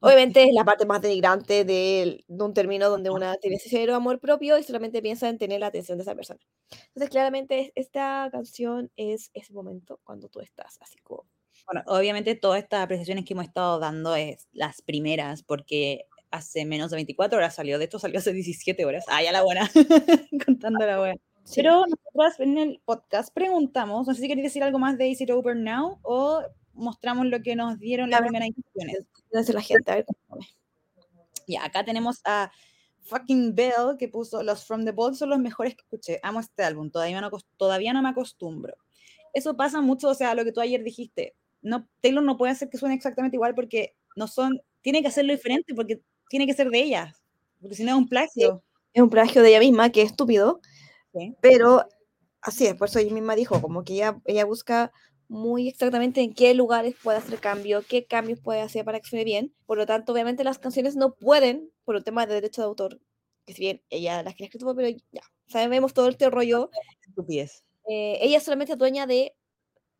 Speaker 4: Obviamente es la parte más denigrante de, de un término donde una tiene cero amor propio y solamente piensa en tener la atención de esa persona. Entonces, claramente, es- esta canción es ese momento cuando tú estás así como...
Speaker 3: Bueno, obviamente todas estas apreciaciones que hemos estado dando es las primeras, porque hace menos de 24 horas salió. De hecho, salió hace 17 horas. Ah, ya la buena. Contando la buena.
Speaker 4: sí.
Speaker 3: Pero nosotras en el podcast preguntamos, no sé si queréis decir algo más de Is It Over Now o mostramos lo que nos dieron las
Speaker 4: La
Speaker 3: primeras impresiones.
Speaker 4: ¿Qué dice la gente? A ver.
Speaker 3: Ya, acá tenemos a fucking Bell que puso los From the Vault son los mejores que escuché. Amo este álbum, todavía no, todavía no me acostumbro. Eso pasa mucho, o sea, lo que tú ayer dijiste. No, Taylor no puede hacer que suene exactamente igual porque no son, tiene que hacerlo diferente porque tiene que ser de ellas, porque si no es un plagio.
Speaker 4: Es un plagio de ella misma, que es estúpido,
Speaker 3: Sí.
Speaker 4: pero así es, por eso ella misma dijo, como que ella, ella busca muy exactamente en qué lugares puede hacer cambio, qué cambios puede hacer para que suene bien. Por lo tanto, obviamente las canciones no pueden, por un tema de derecho de autor, que si bien ella las que ha escrito, pero ya, sabemos todo este rollo, eh, ella es solamente dueña de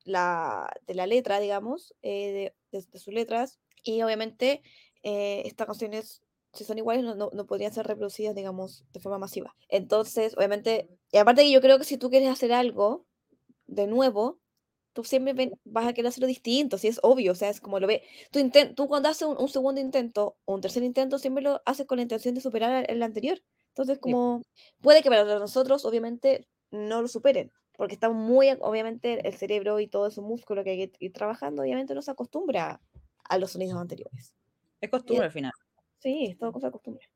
Speaker 4: la, de la letra, digamos, eh, de, de- de sus letras, y obviamente eh, estas canciones, si son iguales, no, no, no podrían ser reproducidas, digamos, de forma masiva. Entonces, obviamente, y aparte que yo creo que si tú quieres hacer algo de nuevo, tú siempre ven- vas a querer hacerlo distinto, si es obvio, o sea, es como lo ve. Tú, tú cuando haces un, un segundo intento o un tercer intento, siempre lo haces con la intención de superar el anterior. Entonces, como puede que para nosotros, obviamente, no lo superen, porque está muy, obviamente, el cerebro y todo ese músculo que hay que ir trabajando, obviamente no se acostumbra a los sonidos anteriores.
Speaker 3: Es costumbre al final.
Speaker 4: Sí, es todo cosa de costumbre.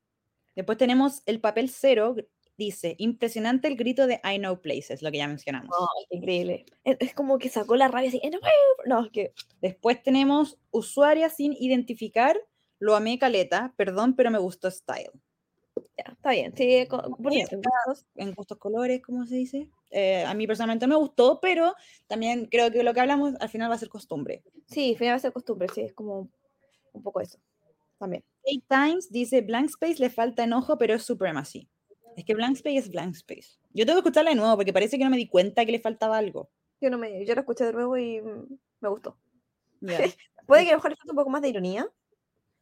Speaker 3: Después tenemos el papel cero, dice, impresionante el grito de I know places, lo que ya mencionamos.
Speaker 4: Qué increíble. Es, es como que sacó la rabia así. No, es que
Speaker 3: Después tenemos usuaria sin identificar, lo amé caleta, perdón, pero me gustó style.
Speaker 4: ya, está bien. Sí, co- bonito,
Speaker 3: está-
Speaker 4: gustos.
Speaker 3: En gustos colores, ¿cómo se dice? Eh, a mí personalmente me gustó, pero también creo que lo que hablamos al final va a ser costumbre.
Speaker 4: Sí, final va a ser costumbre, sí, es como un poco eso. También.
Speaker 3: Eight Times dice, Blank Space le falta enojo, pero es Supremacy. Es que Blank Space es Blank Space. Yo tengo que escucharla de nuevo porque parece que no me di cuenta que le faltaba algo.
Speaker 4: Yo, no me, yo lo escuché de nuevo y me gustó.
Speaker 3: Ya,
Speaker 4: Puede que a lo mejor le falte un poco más de ironía.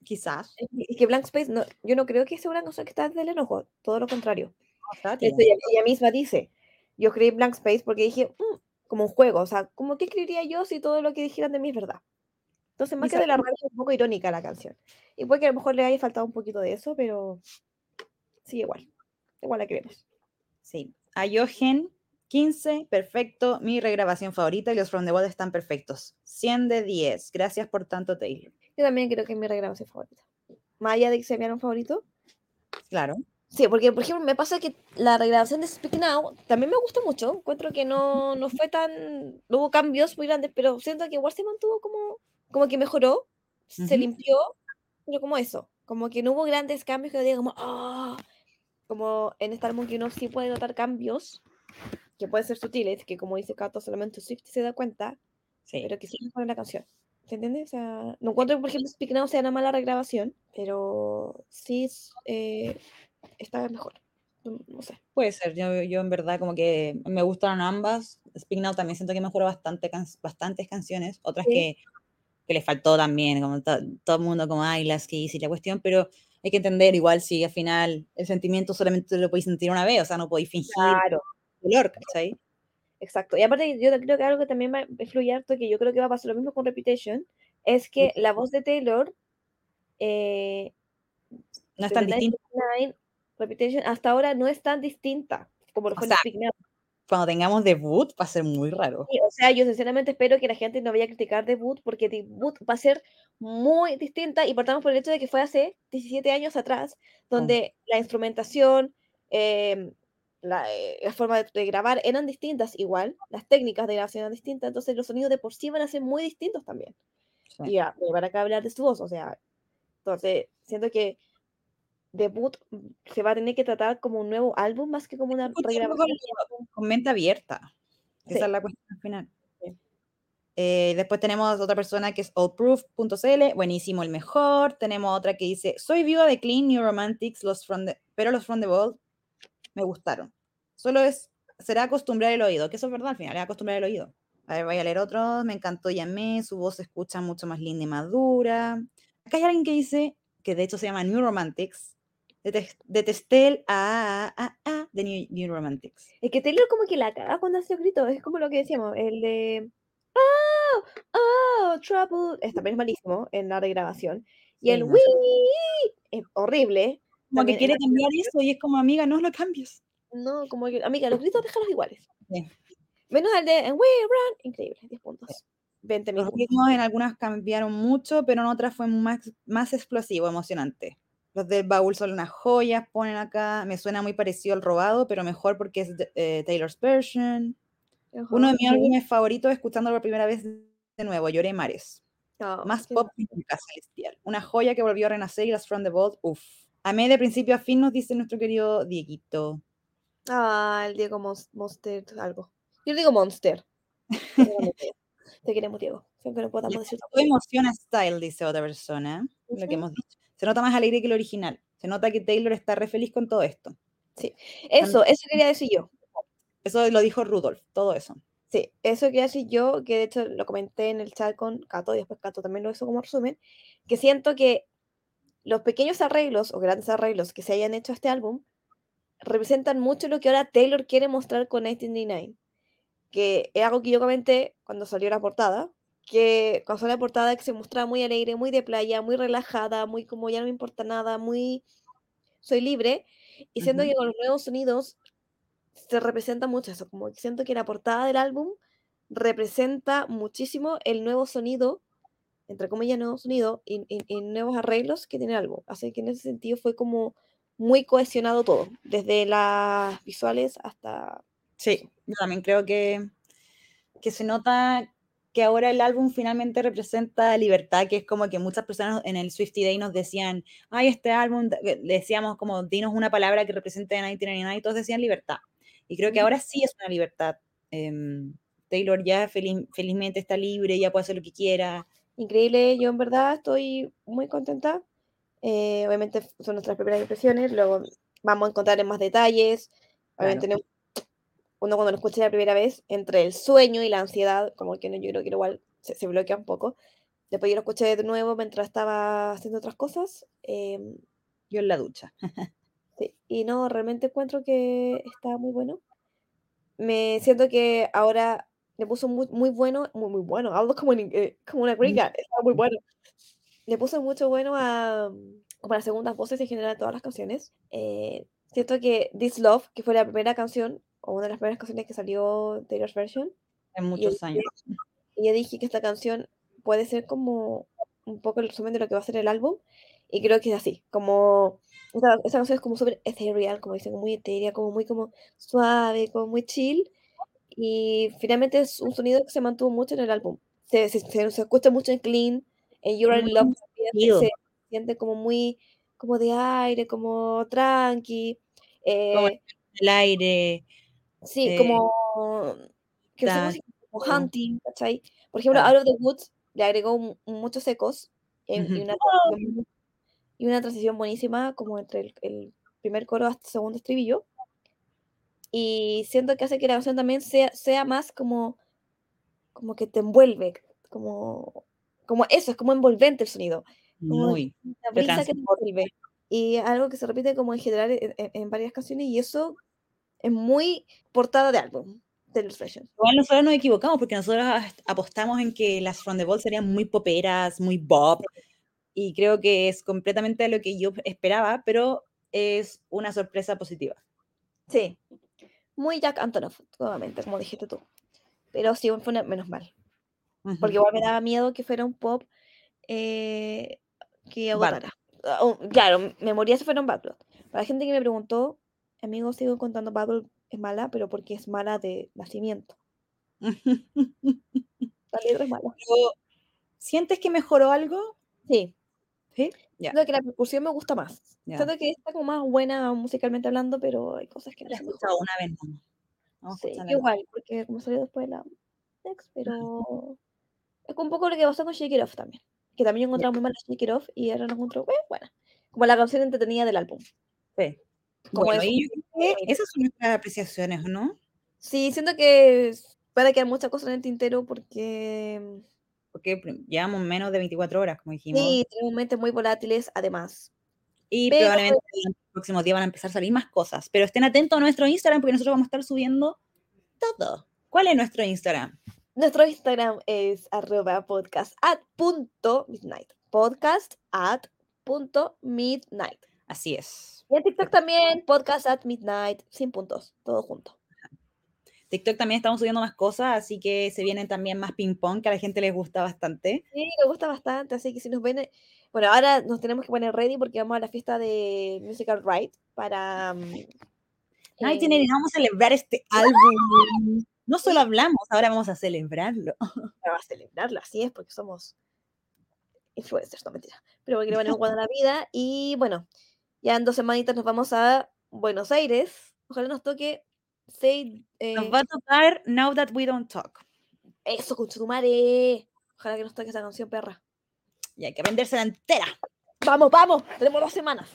Speaker 3: Quizás.
Speaker 4: Y que Blank Space, no, yo no creo que sea una cosa que está desde el enojo, todo lo contrario.
Speaker 3: O sea,
Speaker 4: De hecho,
Speaker 3: tiene-
Speaker 4: ella, ella misma dice, yo escribí Blank Space porque dije, "Mm", como un juego, o sea, como que escribiría yo si todo lo que dijeran de mí es verdad. Entonces, más que de la rabia, es un poco irónica la canción. Y puede que a lo mejor le haya faltado un poquito de eso, pero sí, igual. Igual la queremos.
Speaker 3: Sí. A Jochen, 15, perfecto. Mi regrabación favorita y los From the Wall están perfectos. 100 de 10. Gracias por tanto, Taylor.
Speaker 4: Yo también creo que es mi regrabación favorita. Más allá de que se un favorito.
Speaker 3: Claro.
Speaker 4: Sí, porque por ejemplo me pasa que la regrabación de Speak Now también me gustó mucho. Encuentro que no, no fue tan. No hubo cambios muy grandes, pero siento que igual se mantuvo como, como que mejoró, se limpió, pero como eso. Como que no hubo grandes cambios que diga como. "Ah", Como en este álbum que uno sí puede notar cambios, que pueden ser sutiles, que como dice Kato, solamente Swift se da cuenta,
Speaker 3: Sí.
Speaker 4: pero que sí mejoran la canción. ¿Se entiende? O sea, no encuentro que, por ejemplo, Speak Now sea una mala regrabación, pero sí eh, esta vez mejor. No, no sé.
Speaker 3: Puede ser. Yo, yo en verdad como que me gustaron ambas. Speak Now también siento que mejoró bastante can- bastantes canciones. Otras
Speaker 4: Sí.
Speaker 3: que, que le faltó también. Como to- todo el mundo como, ay, las que hice y la cuestión. Pero hay que entender igual si al final el sentimiento solamente lo podéis sentir una vez. O sea, no podéis fingir
Speaker 4: Claro,
Speaker 3: dolor, ¿cachai?
Speaker 4: exacto. Y aparte, yo creo que algo que también va a influir harto, que yo creo que va a pasar lo mismo con Reputation, es que la voz de Taylor, eh,
Speaker 3: No es tan.
Speaker 4: 1989, Reputation, hasta ahora no es tan distinta. como lo
Speaker 3: O
Speaker 4: fue en
Speaker 3: sea,
Speaker 4: Speak Now.
Speaker 3: Cuando tengamos debut va a ser muy raro.
Speaker 4: Sí, o sea, yo sinceramente espero que la gente no vaya a criticar debut porque debut va a ser muy distinta y partamos por el hecho de que fue hace 17 años atrás, donde la instrumentación, em, la, eh, la forma de, de grabar eran distintas igual, las técnicas de grabación eran distintas, entonces los sonidos de por sí van a ser muy distintos también.
Speaker 3: Sí.
Speaker 4: Y ya, van a hablar de su voz, o sea, entonces siento que debut se va a tener que tratar como un nuevo álbum más que como una regrabación.
Speaker 3: Con mente abierta.
Speaker 4: Sí.
Speaker 3: Esa es la cuestión final.
Speaker 4: Sí.
Speaker 3: Eh, después tenemos otra persona que es allproof.cl, buenísimo, el mejor. Tenemos otra que dice, soy viuda de Clean New Romantics, los from the- pero los From the Vault me gustaron. Solo es, será acostumbrar el oído, que eso es verdad al final, es acostumbrar el oído. A ver, voy a leer otro, me encantó Yamé, su voz se escucha mucho más linda y madura. Acá hay alguien que dice, que de hecho se llama New Romantics, detesté el a, a, a, a de New, New Romantics.
Speaker 4: Es que Taylor como que la caga cuando hace los gritos, es como lo que decíamos, el de Oh, oh, trouble, es también es malísimo en la regrabación. Y
Speaker 3: Sí,
Speaker 4: el
Speaker 3: no,
Speaker 4: wii es horrible.
Speaker 3: Como que
Speaker 4: también en
Speaker 3: quiere
Speaker 4: la
Speaker 3: cambiar
Speaker 4: regrabación.
Speaker 3: eso y es como, amiga, no lo cambies.
Speaker 4: No, como que, amiga, los gritos déjalos iguales.
Speaker 3: Sí.
Speaker 4: Menos el de We Run, increíble, 10 puntos. 20 mil
Speaker 3: Los
Speaker 4: puntos.
Speaker 3: ritmos en algunas cambiaron mucho, pero en otras fue más, más explosivo, emocionante. Los del baúl son unas joyas, ponen acá. Me suena muy parecido al robado, pero mejor porque es eh, Taylor's version. Uno de mis álbumes favoritos, escuchándolo por primera vez de nuevo, Lloré Mares.
Speaker 4: Ah,
Speaker 3: Más pop que nunca, celestial. Una joya que volvió a renacer y las From the Vault, uff. Amé de principio a fin, nos dice nuestro querido Dieguito.
Speaker 4: Ah, el Diego Mons- Monster, algo. Yo digo Monster. Te queremos, Diego. No podamos decir
Speaker 3: faltó emoción a Style, dice otra persona. Lo que hemos dicho. Se nota más alegre que el original. Se nota que Taylor está re feliz con todo esto.
Speaker 4: Eso, eso quería decir yo.
Speaker 3: Eso lo dijo Rudolf, todo eso.
Speaker 4: Sí, eso quería decir yo, que de hecho lo comenté en el chat con Cato y después Cato también lo hizo como resumen, que siento que los pequeños arreglos o grandes arreglos que se hayan hecho a este álbum representan mucho lo que ahora Taylor quiere mostrar con 1999, que es algo que yo comenté cuando salió la portada, que cuando salió la portada que se mostraba muy alegre, muy de playa, muy relajada, muy como ya no me importa nada, muy soy libre, y siento
Speaker 3: Ujú.
Speaker 4: que con los nuevos sonidos se representa mucho eso, como que siento que la portada del álbum representa muchísimo el nuevo sonido, entre comillas, nuevo sonido y, y- y nuevos arreglos que tiene el álbum. Así que en ese sentido fue como muy cohesionado todo, desde las visuales hasta...
Speaker 3: Sí, yo también creo que, que se nota que ahora el álbum finalmente representa libertad, que es como que muchas personas en el Swifty Day nos decían, ay, este álbum, decíamos como, dinos una palabra que represente a 1999, y todos decían libertad. Y creo que ahora sí es una libertad. Em, Taylor ya feliz- felizmente está libre, ya puede hacer lo que quiera.
Speaker 4: Increíble, yo en verdad estoy muy contenta. Eh, obviamente son nuestras primeras impresiones, luego vamos a encontrar en más detalles. Obviamente no- uno cuando lo escucha la primera vez, entre el sueño y la ansiedad, como que yo creo que igual se, se bloquea un poco. Después yo lo escuché de nuevo mientras estaba haciendo otras cosas. em,
Speaker 3: Yo en la ducha.
Speaker 4: Sí, y no, realmente encuentro que está muy bueno. Me siento que ahora le puso muy, muy bueno, muy, muy bueno, hablo como, en eh, como una gringa, está muy bueno. Le puso mucho bueno a como las segundas voces en general de todas las canciones. Eh, siento que This Love, que fue la primera canción, o una de las primeras canciones que salió Taylor's version,
Speaker 3: En
Speaker 4: y
Speaker 3: muchos
Speaker 4: el-
Speaker 3: años.
Speaker 4: y yo dije que esta canción puede ser como un poco el resumen de lo que va a ser el álbum. Y creo que es así, como esta, esta canción es como súper ethereal, como dicen, muy etérea, como muy como suave, como muy chill. Y finalmente es un sonido que se mantuvo mucho en el álbum. Se, se, se- se escucha mucho en Clean, en You're in Love se- siente como muy como de aire, como tranqui.
Speaker 3: Como
Speaker 4: eh,
Speaker 3: El aire.
Speaker 4: Sí,
Speaker 3: Eh,
Speaker 4: como que no sé cómo
Speaker 3: ta-
Speaker 4: se llama, como hunting, ¿cachai? Por ejemplo. Out of the Woods le agregó mu- muchos ecos en- y,
Speaker 3: Ujú.
Speaker 4: una transición, bu- y una transición buenísima como entre el, el primer coro hasta el segundo estribillo. Y siento que hace que la canción también sea, sea más como, como que te envuelve, como, como eso, es como envolvente el sonido, como
Speaker 3: Muy.
Speaker 4: una
Speaker 3: te
Speaker 4: brisa que te envuelve. Y algo que se repite como en general en, en- en varias canciones y eso es muy portada de álbum, de Illustration.
Speaker 3: Igual nosotros nos equivocamos porque nosotros apostamos en que las From the Ball serían muy poperas, muy pop, y creo que es completamente lo que yo esperaba, pero es una sorpresa positiva.
Speaker 4: Sí, muy Jack Antonoff, nuevamente, como dijiste tú. Pero sí, fue menos mal.
Speaker 3: Ujú.
Speaker 4: Porque igual me daba miedo que fuera un pop eh, que agotara. Ah, oh, claro, me moría si fuera un Bad Blood. Para la gente que me preguntó, amigos, sigo contando Blood es mala, pero porque es mala de nacimiento. La letra es mala.
Speaker 3: Pero, ¿Sientes que mejoró algo?
Speaker 4: Sí,
Speaker 3: Sí. Ya.
Speaker 4: siento que la percusión me gusta más.
Speaker 3: Ya.
Speaker 4: Siento que está como más buena musicalmente hablando, pero hay cosas que no
Speaker 3: La he escuchado una vez. Vamos a
Speaker 4: Sí, igual, porque como salió después de la Next, pero es un poco lo que pasó con Shake It Off también. Que también yo encontraba muy mal Shake It Off y ahora no encuentro eh, buena. Como la canción entretenida del álbum.
Speaker 3: Sí.
Speaker 4: Como
Speaker 3: Bueno, y yo que esas son nuestras apreciaciones, ¿o ¿no?
Speaker 4: Sí, siento que van a quedar muchas cosas en el tintero porque
Speaker 3: Porque llevamos menos de 24 horas, como dijimos.
Speaker 4: sí, tenemos mentes muy volátiles además.
Speaker 3: Y
Speaker 4: Pero-
Speaker 3: probablemente en los próximos días van a empezar a salir más cosas. Pero estén atentos a nuestro Instagram porque nosotros vamos a estar subiendo todo. ¿Cuál es nuestro Instagram?
Speaker 4: Nuestro Instagram es arroba podcast at punto midnight. Podcast at punto midnight.
Speaker 3: Así es.
Speaker 4: Y en TikTok también, podcast at midnight, sin puntos, todo junto.
Speaker 3: TikTok también estamos subiendo más cosas, así que se vienen también más ping pong, que a la gente les gusta bastante.
Speaker 4: Sí, me gusta bastante, así que si nos ven... Bueno, ahora nos tenemos que poner ready porque vamos a la fiesta de Musical Right para... mm,
Speaker 3: Ay,
Speaker 4: eh,
Speaker 3: vamos a celebrar este álbum. No solo hablamos, ahora vamos a celebrarlo.
Speaker 4: para celebrarlo, así es, porque somos influencers, no mentira. Pero porque le van a la vida. Y bueno, ya en dos semanitas nos vamos a Buenos Aires. Ojalá nos toque Say, eh,
Speaker 3: Nos va a tocar Now That We Don't Talk.
Speaker 4: eso, Conchetumare. Ojalá que nos toque esa canción, perra.
Speaker 3: Y hay que aprenderse entera.
Speaker 4: Vamos, vamos, tenemos dos semanas.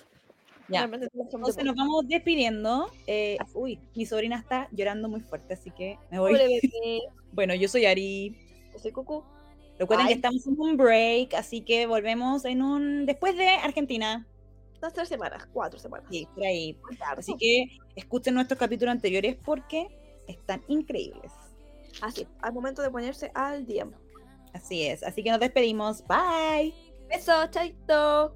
Speaker 3: Ya. Entonces nos vamos despidiendo. Eh, uy, mi sobrina está llorando muy fuerte, así que me voy. Bueno, yo soy Ari.
Speaker 4: yo soy Cucu.
Speaker 3: Recuerden que estamos en un break, así que volvemos en un después de Argentina.
Speaker 4: Dos, tres semanas, cuatro semanas.
Speaker 3: Sí, por ahí. Así que escuchen nuestros capítulos anteriores porque están increíbles.
Speaker 4: Así, al momento de ponerse al día.
Speaker 3: Así es. Así que nos despedimos. Bye.
Speaker 4: Beso, chaito.